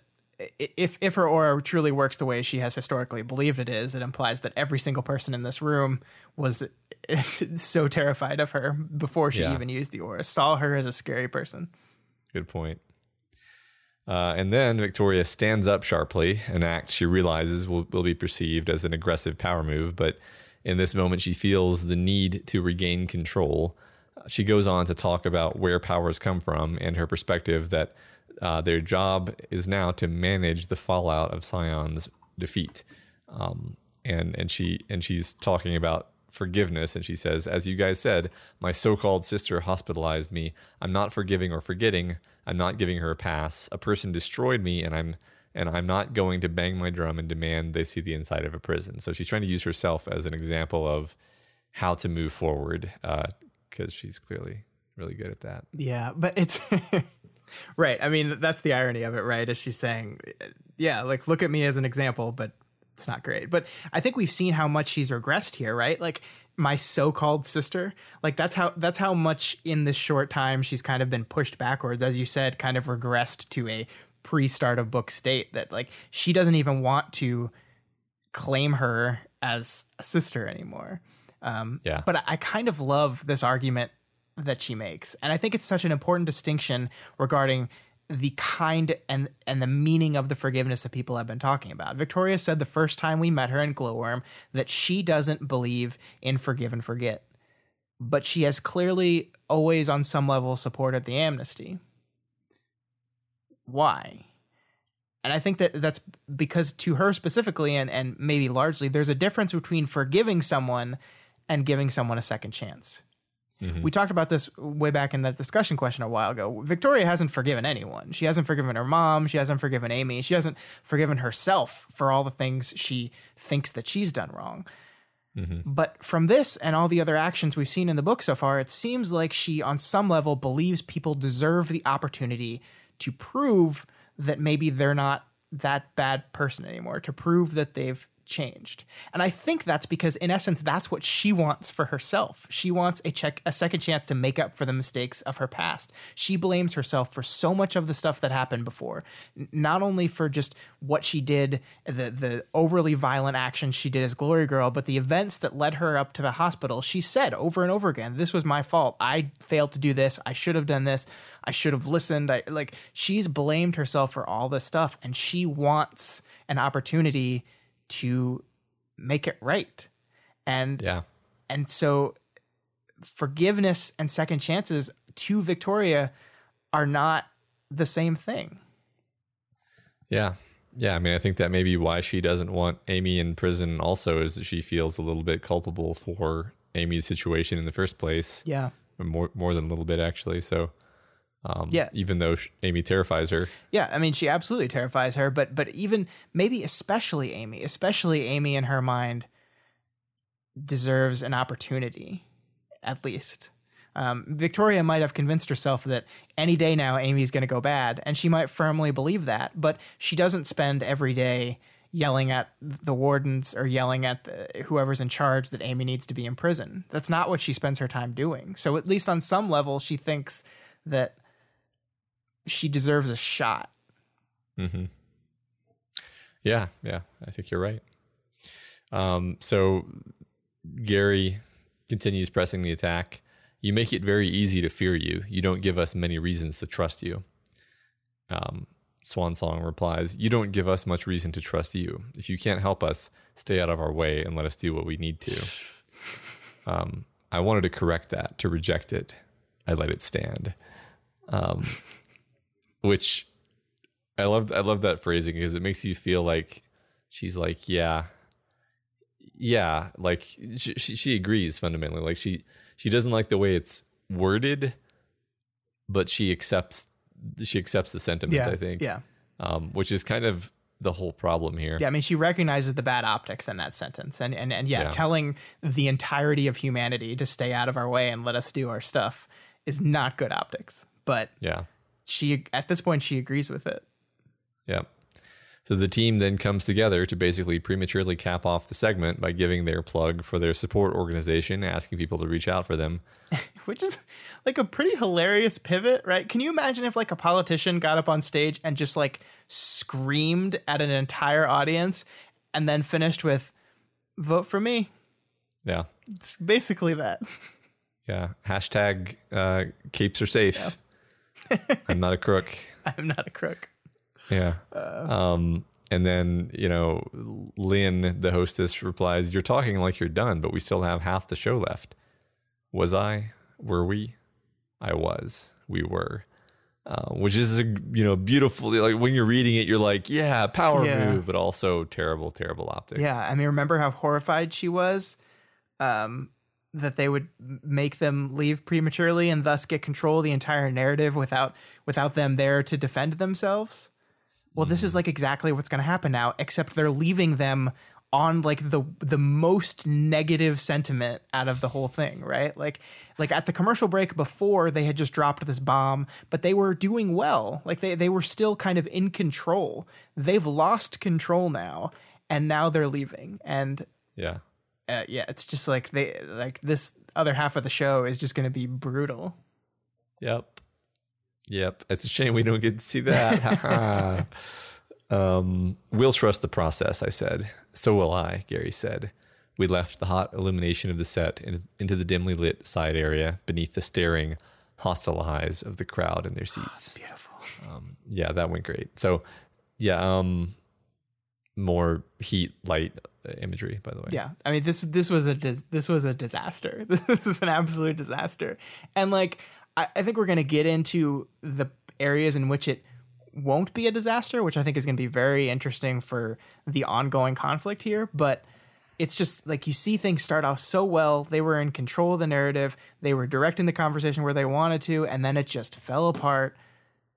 if if her aura truly works the way she has historically believed it is, it implies that every single person in this room was so terrified of her before she Yeah. even used the aura, saw her as a scary person. Good point. Uh, and then Victoria stands up sharply, an act she realizes will, will be perceived as an aggressive power move. But in this moment, she feels the need to regain control. She goes on to talk about where powers come from and her perspective that uh, their job is now to manage the fallout of Scion's defeat. Um, and and she and she's talking about forgiveness and she says as you guys said my so-called sister hospitalized me i'm not forgiving or forgetting i'm not giving her a pass a person destroyed me and i'm and i'm not going to bang my drum and demand they see the inside of a prison so she's trying to use herself as an example of how to move forward uh, because she's clearly really good at that Yeah, but it's right. I mean, that's the irony of it, right? Is she's saying, yeah, like look at me as an example, but it's not great. But I think we've seen how much she's regressed here, right? Like my so-called sister, like that's how that's how much in this short time she's kind of been pushed backwards, as you said, kind of regressed to a pre-start of book state that like she doesn't even want to claim her as a sister anymore. Um, Yeah. But I, I kind of love this argument that she makes, and I think it's such an important distinction regarding the kind and and the meaning of the forgiveness that people have been talking about. Victoria said the first time we met her in Glowworm that she doesn't believe in forgive and forget, but she has clearly always, on some level, supported the amnesty. Why? And I think that that's because to her specifically, and, and maybe largely, there's a difference between forgiving someone and giving someone a second chance. Mm-hmm. We talked about this way back in that discussion question a while ago. Victoria hasn't forgiven anyone. She hasn't forgiven her mom. She hasn't forgiven Amy. She hasn't forgiven herself for all the things she thinks that she's done wrong. Mm-hmm. But from this and all the other actions we've seen in the book so far, it seems like she, on some level, believes people deserve the opportunity to prove that maybe they're not that bad person anymore, to prove that they've changed. And I think that's because in essence that's what she wants for herself. She wants a check a second chance to make up for the mistakes of her past. She blames herself for so much of the stuff that happened before. Not only for just what she did, the the overly violent actions she did as Glory Girl, but the events that led her up to the hospital. She said over and over again, "This was my fault. I failed to do this. I should have done this. I should have listened." I like she's blamed herself for all this stuff and she wants an opportunity to make it right. And Yeah. and so forgiveness and second chances to Victoria are not the same thing. Yeah. Yeah. I mean, I think that may be why she doesn't want Amy in prison also is that she feels a little bit culpable for Amy's situation in the first place. Yeah. More, more than a little bit, actually. So, um, Yeah. even though Amy terrifies her. Yeah, I mean she absolutely terrifies her, but but even maybe especially Amy, especially Amy in her mind deserves an opportunity at least. Um, Victoria might have convinced herself that any day now Amy's going to go bad, and she might firmly believe that, but she doesn't spend every day yelling at the wardens or yelling at the, whoever's in charge that Amy needs to be in prison. That's not what she spends her time doing. So at least on some level, she thinks that she deserves a shot. hmm Yeah, yeah, I think you're right. Um, so Gary continues pressing the attack. You make it very easy to fear you. You don't give us many reasons to trust you. Um, Swansong replies, You don't give us much reason to trust you. If you can't help us, stay out of our way and let us do what we need to. Um, I wanted to correct that, to reject it. I let it stand. Um, which I love I love that phrasing because it makes you feel like she's like, yeah, yeah, like she, she, she agrees fundamentally. Like she she doesn't like the way it's worded, but she accepts she accepts the sentiment. I think, Yeah. um, which is kind of the whole problem here. Yeah, I mean, she recognizes the bad optics in that sentence, and and and yeah, Yeah. telling the entirety of humanity to stay out of our way and let us do our stuff is not good optics. But yeah. She, at this point, she agrees with it. Yeah. So the team then comes together to basically prematurely cap off the segment by giving their plug for their support organization, asking people to reach out for them. which is like a pretty hilarious pivot, right? Can you imagine if like a politician got up on stage and just like screamed at an entire audience and then finished with vote for me? Yeah. It's basically that. Yeah. Hashtag uh, capes are safe. I'm not a crook. I'm not a crook. Yeah. um, and then, you know, Lynn, the hostess, replies, You're talking like you're done, but we still have half the show left. Was I? Were we? I was. We were. Uh, which is a you know beautiful like when you're reading it you're like yeah power Yeah. move but also terrible terrible optics Yeah, I mean, remember how horrified she was um, that they would make them leave prematurely and thus get control of the entire narrative without without them there to defend themselves. Well, this is mm. like exactly what's going to happen now, except they're leaving them on like the the most negative sentiment out of the whole thing, right? Like like at the commercial break before they had just dropped this bomb, but they were doing well. Like they they were still kind of in control. They've lost control now, and now they're leaving. And yeah uh, yeah, it's just like they like this other half of the show is just going to be brutal. Yep. Yep. It's a shame we don't get to see that. um, we'll trust the process, I said. So will I, Gary said. We left the hot illumination of the set in, into the dimly lit side area beneath the staring, hostile eyes of the crowd in their seats. Beautiful. Yeah, that went great. So, yeah, um, more heat, light imagery, by the way. Yeah, I mean this this was a dis- this was a disaster. This is an absolute disaster, and like I, I think we're gonna get into the areas in which it won't be a disaster, which I think is gonna be very interesting for the ongoing conflict here. But it's just like you see things start off so well. They were in control of the narrative. They were directing the conversation where they wanted to, and then it just fell apart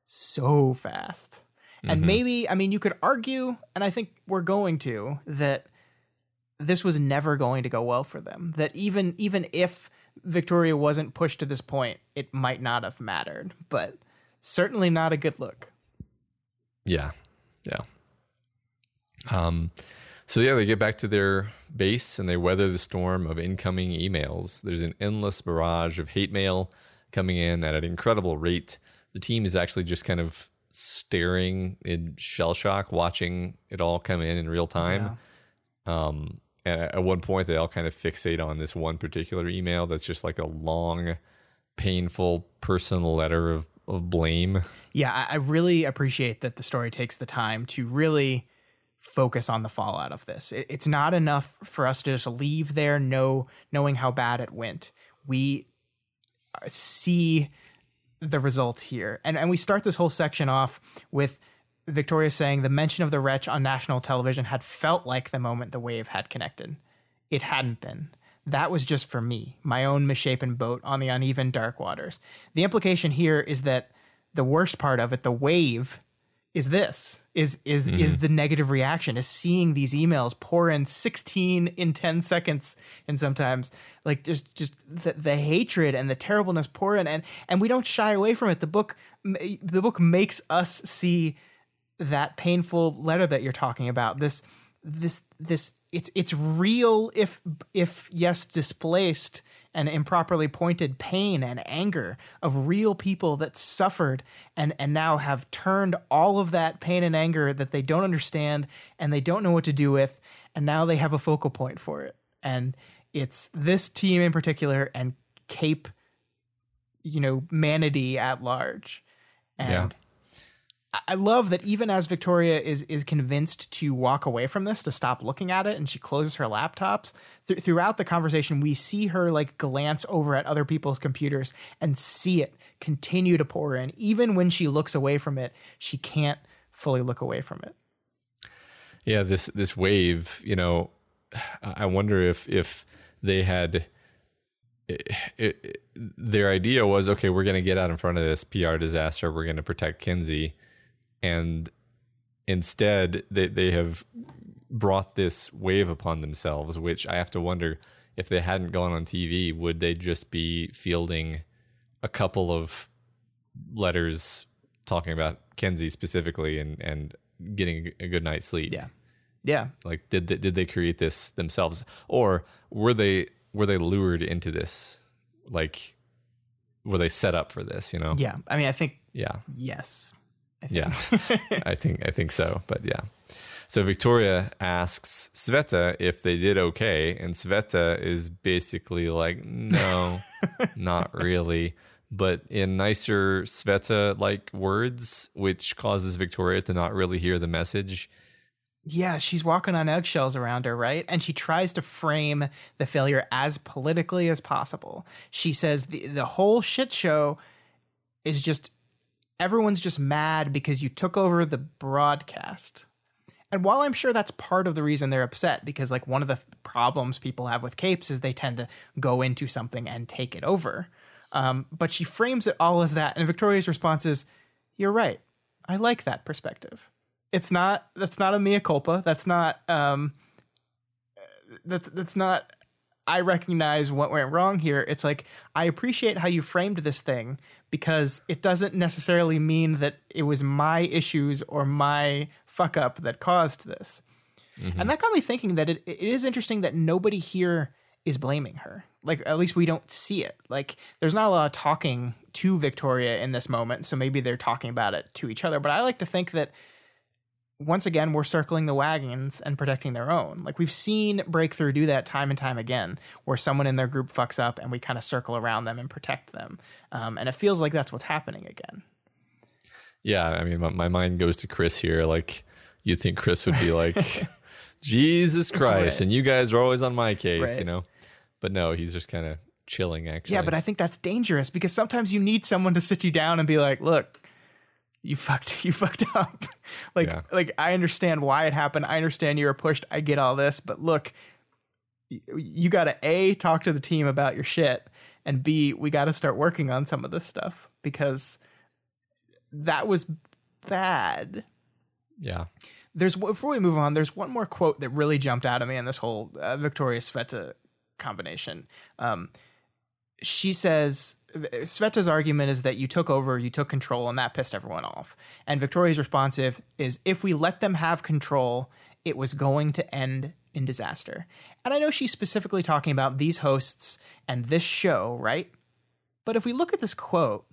so fast. And mm-hmm. maybe, I mean, you could argue, and I think we're going to, that this was never going to go well for them. That even even if Victoria wasn't pushed to this point, it might not have mattered. But certainly not a good look. Yeah. Yeah. Um, So yeah, they get back to their base and they weather the storm of incoming emails. There's an endless barrage of hate mail coming in at an incredible rate. The team is actually just kind of staring in shell shock, watching it all come in in real time. Yeah. Um, and at one point, they all kind of fixate on this one particular email that's just like a long, painful personal letter of, of blame. Yeah, I really appreciate that the story takes the time to really focus on the fallout of this. it's not enough for us to just leave there know, knowing how bad it went. We uh, see the results here. And, and we start this whole section off with Victoria saying the mention of the wretch on national television had felt like the moment the wave had connected. It hadn't been. That was just for me, my own misshapen boat on the uneven dark waters. The implication here is that the worst part of it, the wave, is this is is mm-hmm. is the negative reaction is seeing these emails pour in 16 in 10 seconds and sometimes like just just the, the hatred and the terribleness pour in and and we don't shy away from it the book the book makes us see that painful letter that you're talking about this this this it's it's real if if yes displaced and improperly pointed pain and anger of real people that suffered and, and now have turned all of that pain and anger that they don't understand and they don't know what to do with. And now they have a focal point for it. And it's this team in particular and Cape, you know, manity at large. And yeah. I love that even as Victoria is is convinced to walk away from this, to stop looking at it, and she closes her laptops. Th- throughout the conversation, we see her like glance over at other people's computers and see it continue to pour in. Even when she looks away from it, she can't fully look away from it. Yeah, this this wave, you know, I wonder if if they had. It, it, their idea was okay, we're going to get out in front of this PR disaster. We're going to protect Kenzie and instead they, they have brought this wave upon themselves which i have to wonder if they hadn't gone on tv would they just be fielding a couple of letters talking about kenzie specifically and and getting a good night's sleep? Yeah. Yeah. Like did they, did they create this themselves? Or were they were they lured into this? Like were they set up for this you know? Yeah. I mean i think yeah. yes I yeah, I think I think so. But yeah. So Victoria asks Sveta if they did okay, and Sveta is basically like, no, not really. But in nicer Sveta like words, which causes Victoria to not really hear the message. Yeah, she's walking on eggshells around her, right? And she tries to frame the failure as politically as possible. She says the the whole shit show is just everyone's just mad because you took over the broadcast. And while I'm sure that's part of the reason they're upset, because like one of the problems people have with capes is they tend to go into something and take it over. Um, but she frames it all as that, and Victoria's response is, "You're right. I like that perspective. It's not that's not a mea culpa. That's not um, that's that's not I recognize what went wrong here. It's like I appreciate how you framed this thing because it doesn't necessarily mean that it was my issues or my fuck up that caused this. Mm-hmm. And that got me thinking that it, it is interesting that nobody here is blaming her. Like at least we don't see it. Like there's not a lot of talking to Victoria in this moment, so maybe they're talking about it to each other. But I like to think that once again, we're circling the wagons and protecting their own. Like we've seen Breakthrough do that time and time again, where someone in their group fucks up and we kind of circle around them and protect them. Um, and it feels like that's what's happening again. Yeah, I mean, my, my mind goes to Chris here. Like, you think Chris would be like, Jesus Christ, right. and you guys are always on my case, right. you know? But no, he's just kind of chilling, actually. Yeah, but I think that's dangerous because sometimes you need someone to sit you down and be like, look, you fucked you fucked up. Like yeah. like i understand why it happened. I understand you were pushed. I get all this. But look you, you got to a talk to the team about your shit. And b we got to start working on some of this stuff because that was bad. Yeah. There's before we move on there's one more quote that really jumped out at me in this whole uh, victoria sveta combination. Um, she says Sveta's argument is that you took over, you took control, and that pissed everyone off. And Victoria's responsive is if we let them have control, it was going to end in disaster. And I know she's specifically talking about these hosts and this show, right? But if we look at this quote,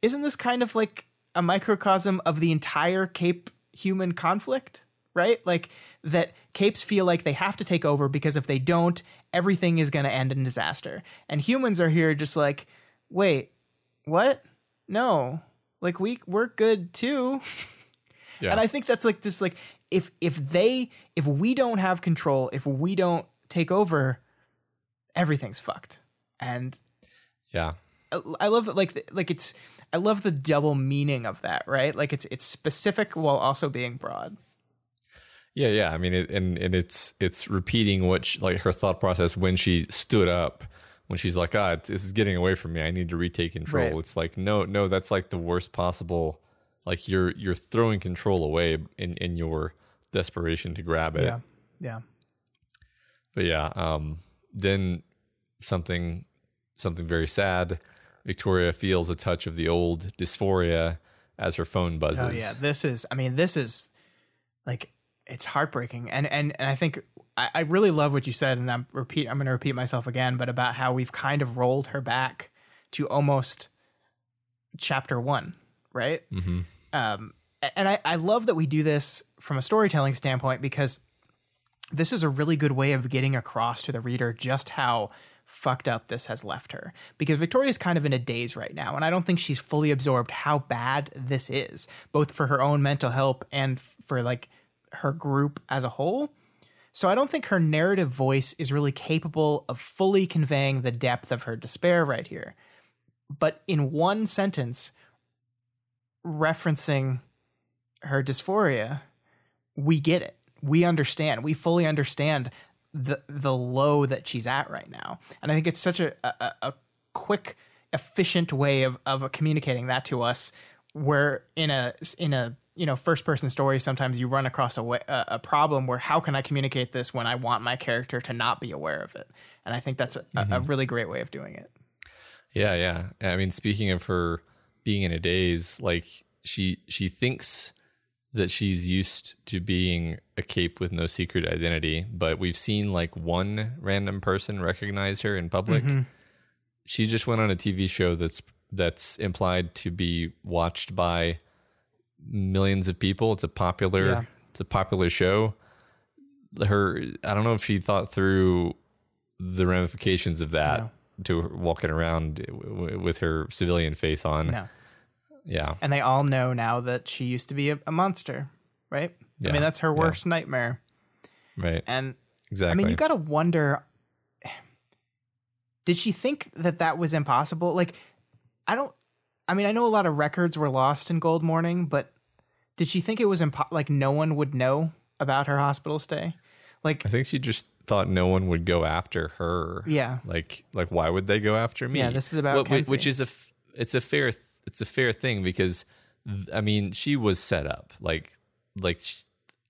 isn't this kind of like a microcosm of the entire Cape human conflict, right? Like that Capes feel like they have to take over because if they don't, everything is going to end in disaster. And humans are here just like, wait, what? No. Like we we're good too. Yeah. And I think that's like just like if if they if we don't have control, if we don't take over, everything's fucked. And yeah. I, I love that like like it's I love the double meaning of that, right? Like it's it's specific while also being broad. Yeah, yeah. I mean, it, and and it's it's repeating what she, like her thought process when she stood up, when she's like, "Ah, this is getting away from me. I need to retake control." Right. It's like, no, no, that's like the worst possible. Like you're you're throwing control away in in your desperation to grab it. Yeah. Yeah. But yeah, um, then something something very sad. Victoria feels a touch of the old dysphoria as her phone buzzes. Oh yeah, this is. I mean, this is like it's heartbreaking, and and and I think I, I really love what you said, and I'm repeat. I'm going to repeat myself again, but about how we've kind of rolled her back to almost chapter one, right? Mm-hmm. Um, and I I love that we do this from a storytelling standpoint because this is a really good way of getting across to the reader just how fucked up this has left her because Victoria's kind of in a daze right now and I don't think she's fully absorbed how bad this is both for her own mental health and for like her group as a whole. So I don't think her narrative voice is really capable of fully conveying the depth of her despair right here. But in one sentence referencing her dysphoria we get it. We understand. We fully understand the the low that she's at right now. And i think it's such a a, a quick efficient way of of communicating that to us. Where in a in a you know first person story sometimes you run across a way, a, problem where how can i communicate this when i want my character to not be aware of it and i think that's a, a mm-hmm. really great way of doing it Yeah, yeah. I mean, speaking of her being in a daze, like she she thinks that she's used to being a cape with no secret identity, but we've seen like one random person recognize her in public. Mm-hmm. She just went on a TV show that's that's implied to be watched by millions of people. It's a popular Yeah. it's a popular show. Her I don't know if she thought through the ramifications of that No. to her walking around with her civilian face on. no Yeah. and they all know now that she used to be a, a monster right Yeah. i mean that's her yeah. worst nightmare Right. and Exactly. I mean, you got to wonder did she think that that was impossible? Like, I don't, I mean, I know a lot of records were lost in Gold Morning, but did she think it was impo- like no one would know about her hospital stay? Like, I think she just thought no one would go after her. yeah, Like, like why would they go after me? Yeah, this is about wh- which is a, f- it's a fair, th- it's a fair thing because, th- I mean, she was set up. Like, like, sh-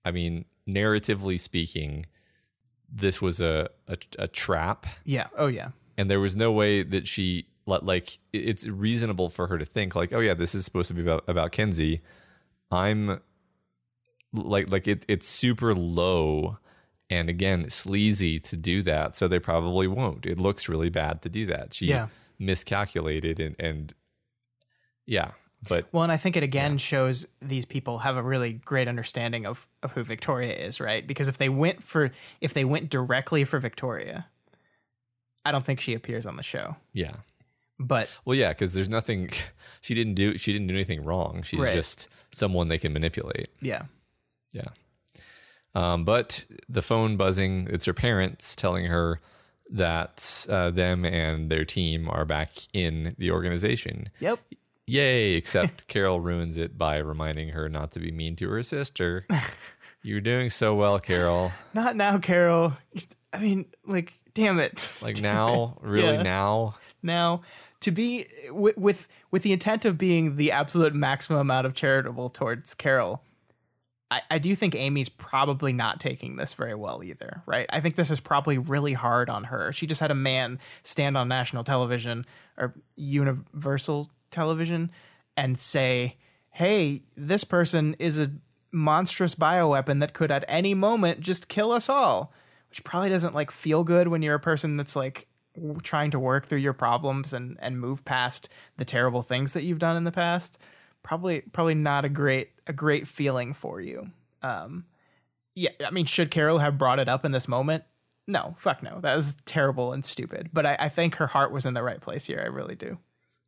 I mean, narratively speaking, this was a, a a trap, yeah, oh yeah, and there was no way that she like it's reasonable for her to think like, oh yeah, this is supposed to be about about Kenzie. I'm like like it it's super low and again sleazy to do that so they probably won't it looks really bad to do that she Yeah. miscalculated and and yeah but Well, and I think it again shows these people have a really great understanding of of who Victoria is, right? Because if they went for if they went directly for Victoria, I don't think she appears on the show. yeah But well yeah because there's nothing she didn't do she didn't do anything wrong she's Right. just someone they can manipulate yeah, Yeah. Um, but the phone buzzing, it's her parents telling her that uh, them and their team are back in the organization. yep, Yay, except Carol ruins it by reminding her not to be mean to her sister. You're doing so well, Carol. Not now, Carol. I mean, like, damn it. Like now, really Yeah. now? now to be with, with with the intent of being the absolute maximum amount of charitable towards Carol. I, I do think Amy's probably not taking this very well either, right? I think this is probably really hard on her. She just had a man stand on national television or universal television and say, "Hey, this person is a monstrous bioweapon that could at any moment just kill us all, which probably doesn't like feel good when you're a person that's like trying to work through your problems and and move past the terrible things that you've done in the past. Probably probably not a great a great feeling for you. Um, yeah, I mean, should Carol have brought it up in this moment? No, fuck no. That was terrible and stupid. But I, I think her heart was in the right place here. I really do.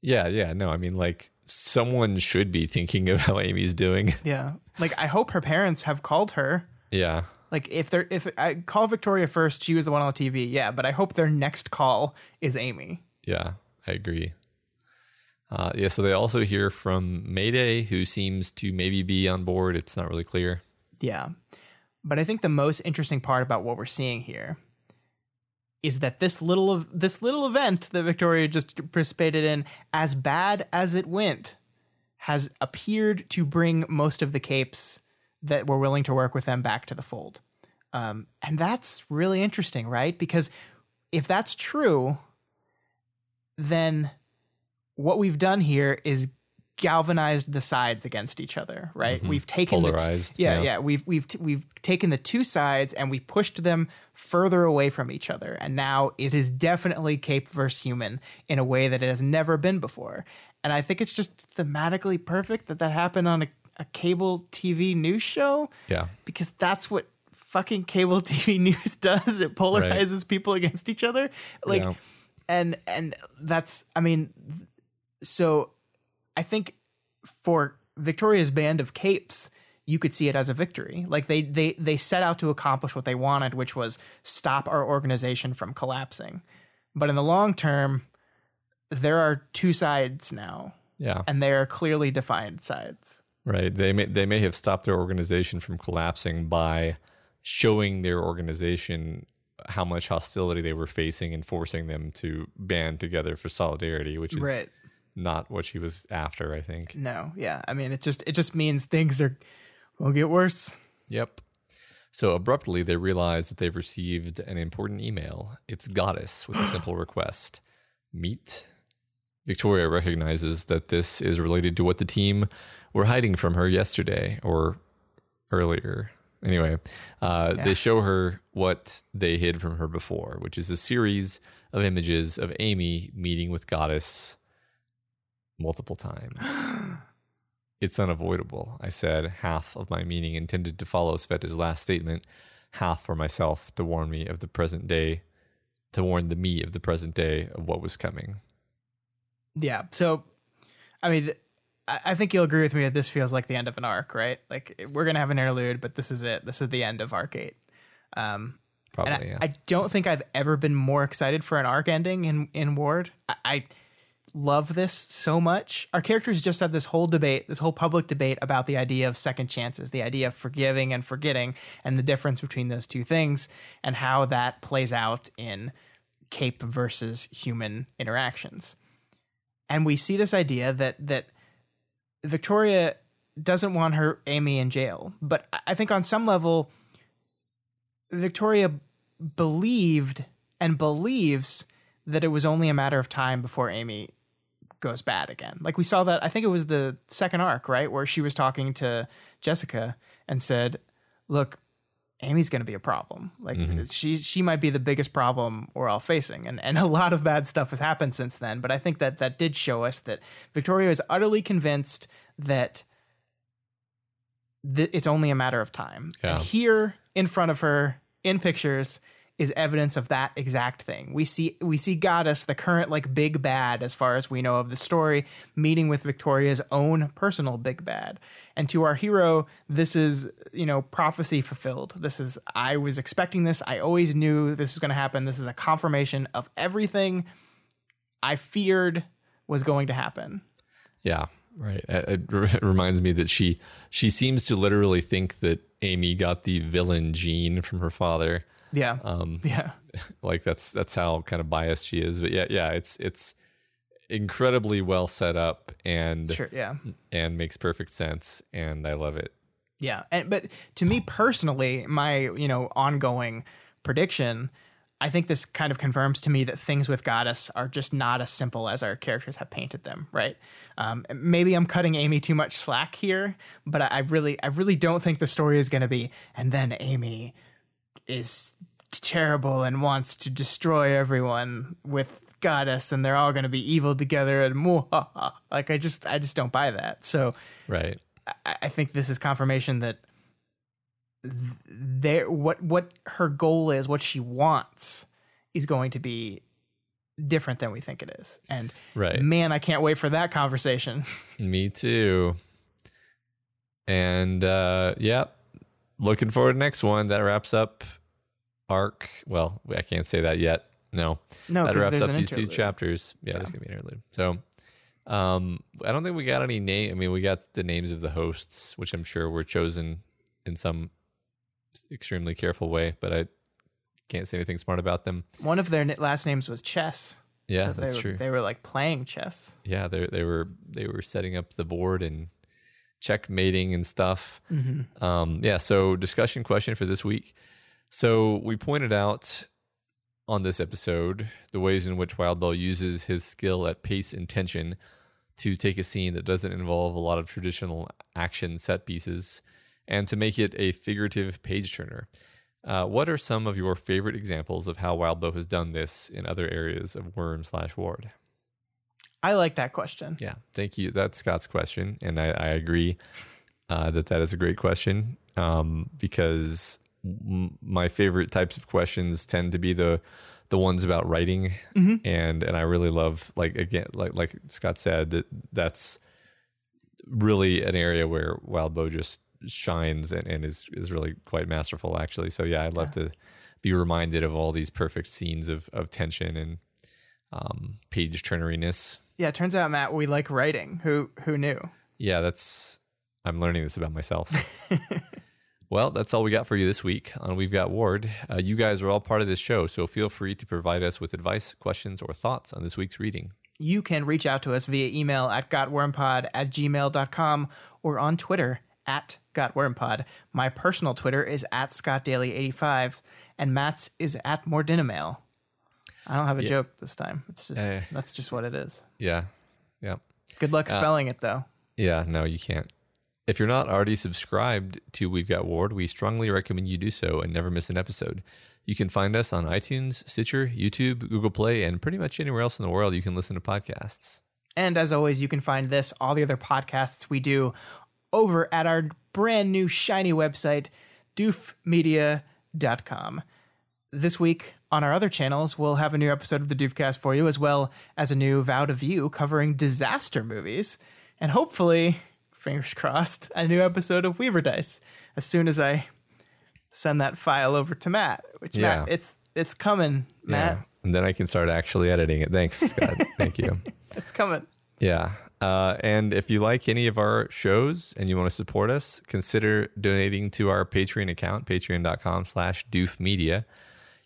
Yeah, yeah. No, I mean, like someone should be thinking of how Amy's doing. Yeah. Like I hope her parents have called her. yeah. Like if they're if I call Victoria first, she was the one on the TV. Yeah, but I hope their next call is Amy. Yeah, I agree. Uh, yeah, so they also hear from Mayday, who seems to maybe be on board. It's not really clear. Yeah. But I think the most interesting part about what we're seeing here is that this little of this little event that Victoria just participated in, as bad as it went, has appeared to bring most of the capes that were willing to work with them back to the fold. Um, and that's really interesting, right? Because if that's true, then what we've done here is galvanized the sides against each other, right? We've taken the t- Polarized, yeah, yeah. yeah, We've we've t- we've taken the two sides and we pushed them further away from each other, and now it is definitely Cape versus human in a way that it has never been before. And I think it's just thematically perfect that that happened on a, a cable TV news show Yeah. because that's what fucking cable TV news does. It polarizes people against each other. Like Yeah. and and that's I mean so I think for Victoria's band of capes you could see it as a victory. Like they they they set out to accomplish what they wanted, which was stop our organization from collapsing. But in the long term, there are two sides now, Yeah. and they are clearly defined sides. Right. They may they may have stopped their organization from collapsing by showing their organization how much hostility they were facing and forcing them to band together for solidarity, which is Right. not what she was after, I think. No, yeah. I mean, it just it just means things are will get worse. Yep. So abruptly, they realize that they've received an important email. It's Goddess with a simple request meet. Victoria recognizes that this is related to what the team were hiding from her yesterday or earlier. Anyway, uh, Yeah. they show her what they hid from her before, which is a series of images of Amy meeting with Goddess multiple times. It's unavoidable, I said, half of my meaning intended to follow Sveta's last statement, half for myself to warn me of the present day, to warn the me of the present day of what was coming. Yeah. So, I mean, I think you'll agree with me that this feels like the end of an arc, right? Like we're gonna have an interlude, but this is it. This is the end of arc eight. Um, Probably, I, yeah. I don't think I've ever been more excited for an arc ending in in Ward. I, I love this so much. Our characters just had this whole debate, this whole public debate about the idea of second chances, the idea of forgiving and forgetting, and the difference between those two things, and how that plays out in cape versus human interactions. And we see this idea that that Victoria doesn't want her Amy in jail, but I- think on some level Victoria believed and believes that it was only a matter of time before Amy goes bad again. Like we saw that I think it was the second arc, right, where she was talking to Jessica and said, "Look, Amy's going to be a problem. Like mm-hmm. she she might be the biggest problem we're all facing." And and a lot of bad stuff has happened since then, but I think that that did show us that Victoria is utterly convinced that th- it's only a matter of time. Yeah. Here in front of her in pictures is evidence of that exact thing. We see we see Goddess, the current like big bad as far as we know of the story, meeting with Victoria's own personal big bad. And to our hero, this is, you know, prophecy fulfilled. This is I was expecting this. I always knew this was going to happen. This is a confirmation of everything I feared was going to happen. Yeah, right. It, it reminds me that she she seems to literally think that Amy got the villain gene from her father. Yeah. Um, yeah. like that's that's how kind of biased she is. But yeah, yeah, it's it's incredibly well set up and Sure. Yeah. and makes perfect sense, and I love it. Yeah, and but to me personally, my you know ongoing prediction, I think this kind of confirms to me that things with Goddess are just not as simple as our characters have painted them, right? Um, maybe I'm cutting Amy too much slack here, but I, I really, I really don't think the story is going to be. And then Amy is terrible and wants to destroy everyone with Goddess, and they're all going to be evil together. And more, like I just, I just don't buy that. So, Right. I, I think this is confirmation that there what what her goal is, what she wants, is going to be different than we think it is. And Right. man, I can't wait for that conversation. Me too. And uh yeah, looking forward to next one. That wraps up arc. Well, I can't say that yet. No. No, that wraps up these two chapters. Yeah, there's gonna be an interlude. So um I don't think we got any name I mean we got the names of the hosts, which I'm sure were chosen in some extremely careful way, but I can't say anything smart about them. One of their last names was Chess. Yeah, So they that's were, true. They were like playing chess. yeah, they they were they were setting up the board and checkmating and stuff. Um, yeah, so discussion question for this week. So we pointed out on this episode the ways in which Wildbow uses his skill at pace and tension to take a scene that doesn't involve a lot of traditional action set pieces and to make it a figurative page turner. Uh, what are some of your favorite examples of how Wildbow has done this in other areas of Worm slash Ward? I like that question. Yeah, thank you. That's Scott's question, and I, I agree uh, that that is a great question um, because m- my favorite types of questions tend to be the the ones about writing, and and I really love like again like like Scott said that that's really an area where Wildbow just shines and, and is is really quite masterful actually. So yeah, I'd love to be reminded of all these perfect scenes of of tension and um, page turneriness. Yeah, it turns out, Matt, we like writing. Who who knew? Yeah, that's I'm learning this about myself. well, that's all we got for you this week on We've Got Ward. Uh, you guys are all part of this show, so feel free to provide us with advice, questions, or thoughts on this week's reading. You can reach out to us via email at gotwormpod at gmail.com or on Twitter at gotwormpod. My personal Twitter is at scottdaily85 and Matt's is at moredinamail. I don't have a joke this time. It's just Eh. that's just what it is. Yeah, yeah, Good luck spelling it though. yeah. No, you can't. If you're not already subscribed to We've Got Ward, we strongly recommend you do so and never miss an episode. You can find us on iTunes, Stitcher, YouTube, Google Play, and pretty much anywhere else in the world you can listen to podcasts. And as always, you can find this, all the other podcasts we do, over at our brand new shiny website, doofmedia.com. This week on our other channels, we'll have a new episode of the Doofcast for you, as well as a new Vow to View covering disaster movies. And hopefully, fingers crossed, a new episode of Weaver Dice as soon as I send that file over to Matt. Which Matt, Yeah. it's it's coming, Matt. Yeah. And then I can start actually editing it. Thanks, Scott. Thank you. It's coming. Yeah. Uh, and if you like any of our shows and you want to support us, consider donating to our Patreon account, patreon.com slash doofmedia.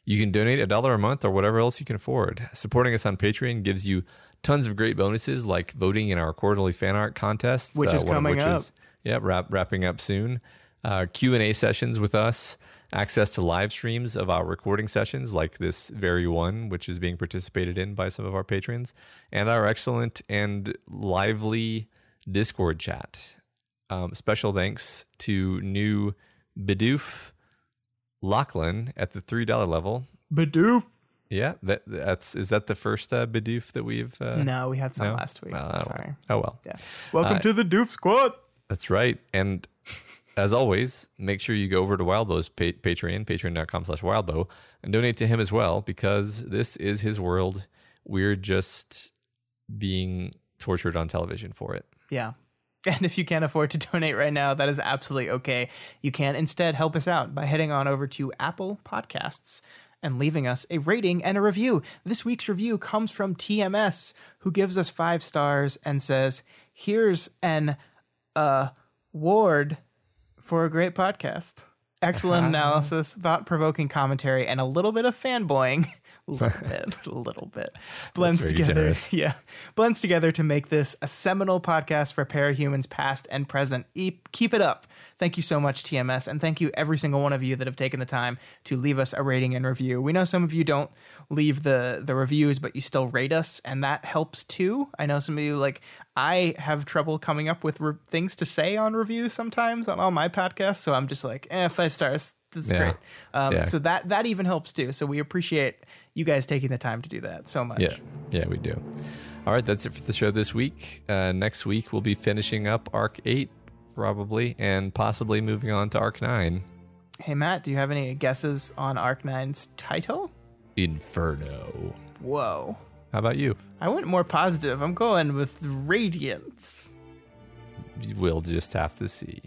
You can donate a dollar a month or whatever else you can afford. Supporting us on Patreon gives you tons of great bonuses like voting in our quarterly fan art contest, Which is one of coming up. yeah, wrap, wrapping up soon. Uh, Q and A sessions with us, access to live streams of our recording sessions, like this very one, which is being participated in by some of our patrons, and our excellent and lively Discord chat. Um, special thanks to new Bidoof Lachlan at the three dollar level. Badoof. Yeah, that that's is that the first uh, Bidoof that we've uh, No, we had some no? last week. Well, Sorry. Oh well. Yeah. Welcome Uh, to the Doof Squad. That's right. And as always, make sure you go over to Wildbow's pa- Patreon, patreon.com slash wildbow, and donate to him as well because this is his world. We're just being tortured on television for it. Yeah. And if you can't afford to donate right now, that is absolutely okay. You can instead help us out by heading on over to Apple Podcasts and leaving us a rating and a review. This week's review comes from TMS, who gives us five stars and says, Here's an uh, award for a great podcast. Excellent analysis, thought provoking commentary, and a little bit of fanboying. a little bit, a little bit. Blends together. generous. Yeah. Blends together to make this a seminal podcast for parahumans past and present. E- keep it up. Thank you so much, TMS, and thank you every single one of you that have taken the time to leave us a rating and review. We know some of you don't leave the the reviews, but you still rate us, and that helps too. I know some of you like I have trouble coming up with re- things to say on reviews sometimes on all my podcasts, so I'm just like, eh, five stars. This is Yeah. great. Um, Yeah. So that that even helps too. So we appreciate you guys taking the time to do that so much. Yeah, yeah, we do. All right, that's it for the show this week. Uh, next week we'll be finishing up Arc Eight, probably, and possibly moving on to Arc Nine, Hey Matt, do you have any guesses on Arc 9's title? Inferno. Whoa. How about you? I went more positive. I'm going with Radiance. We'll just have to see.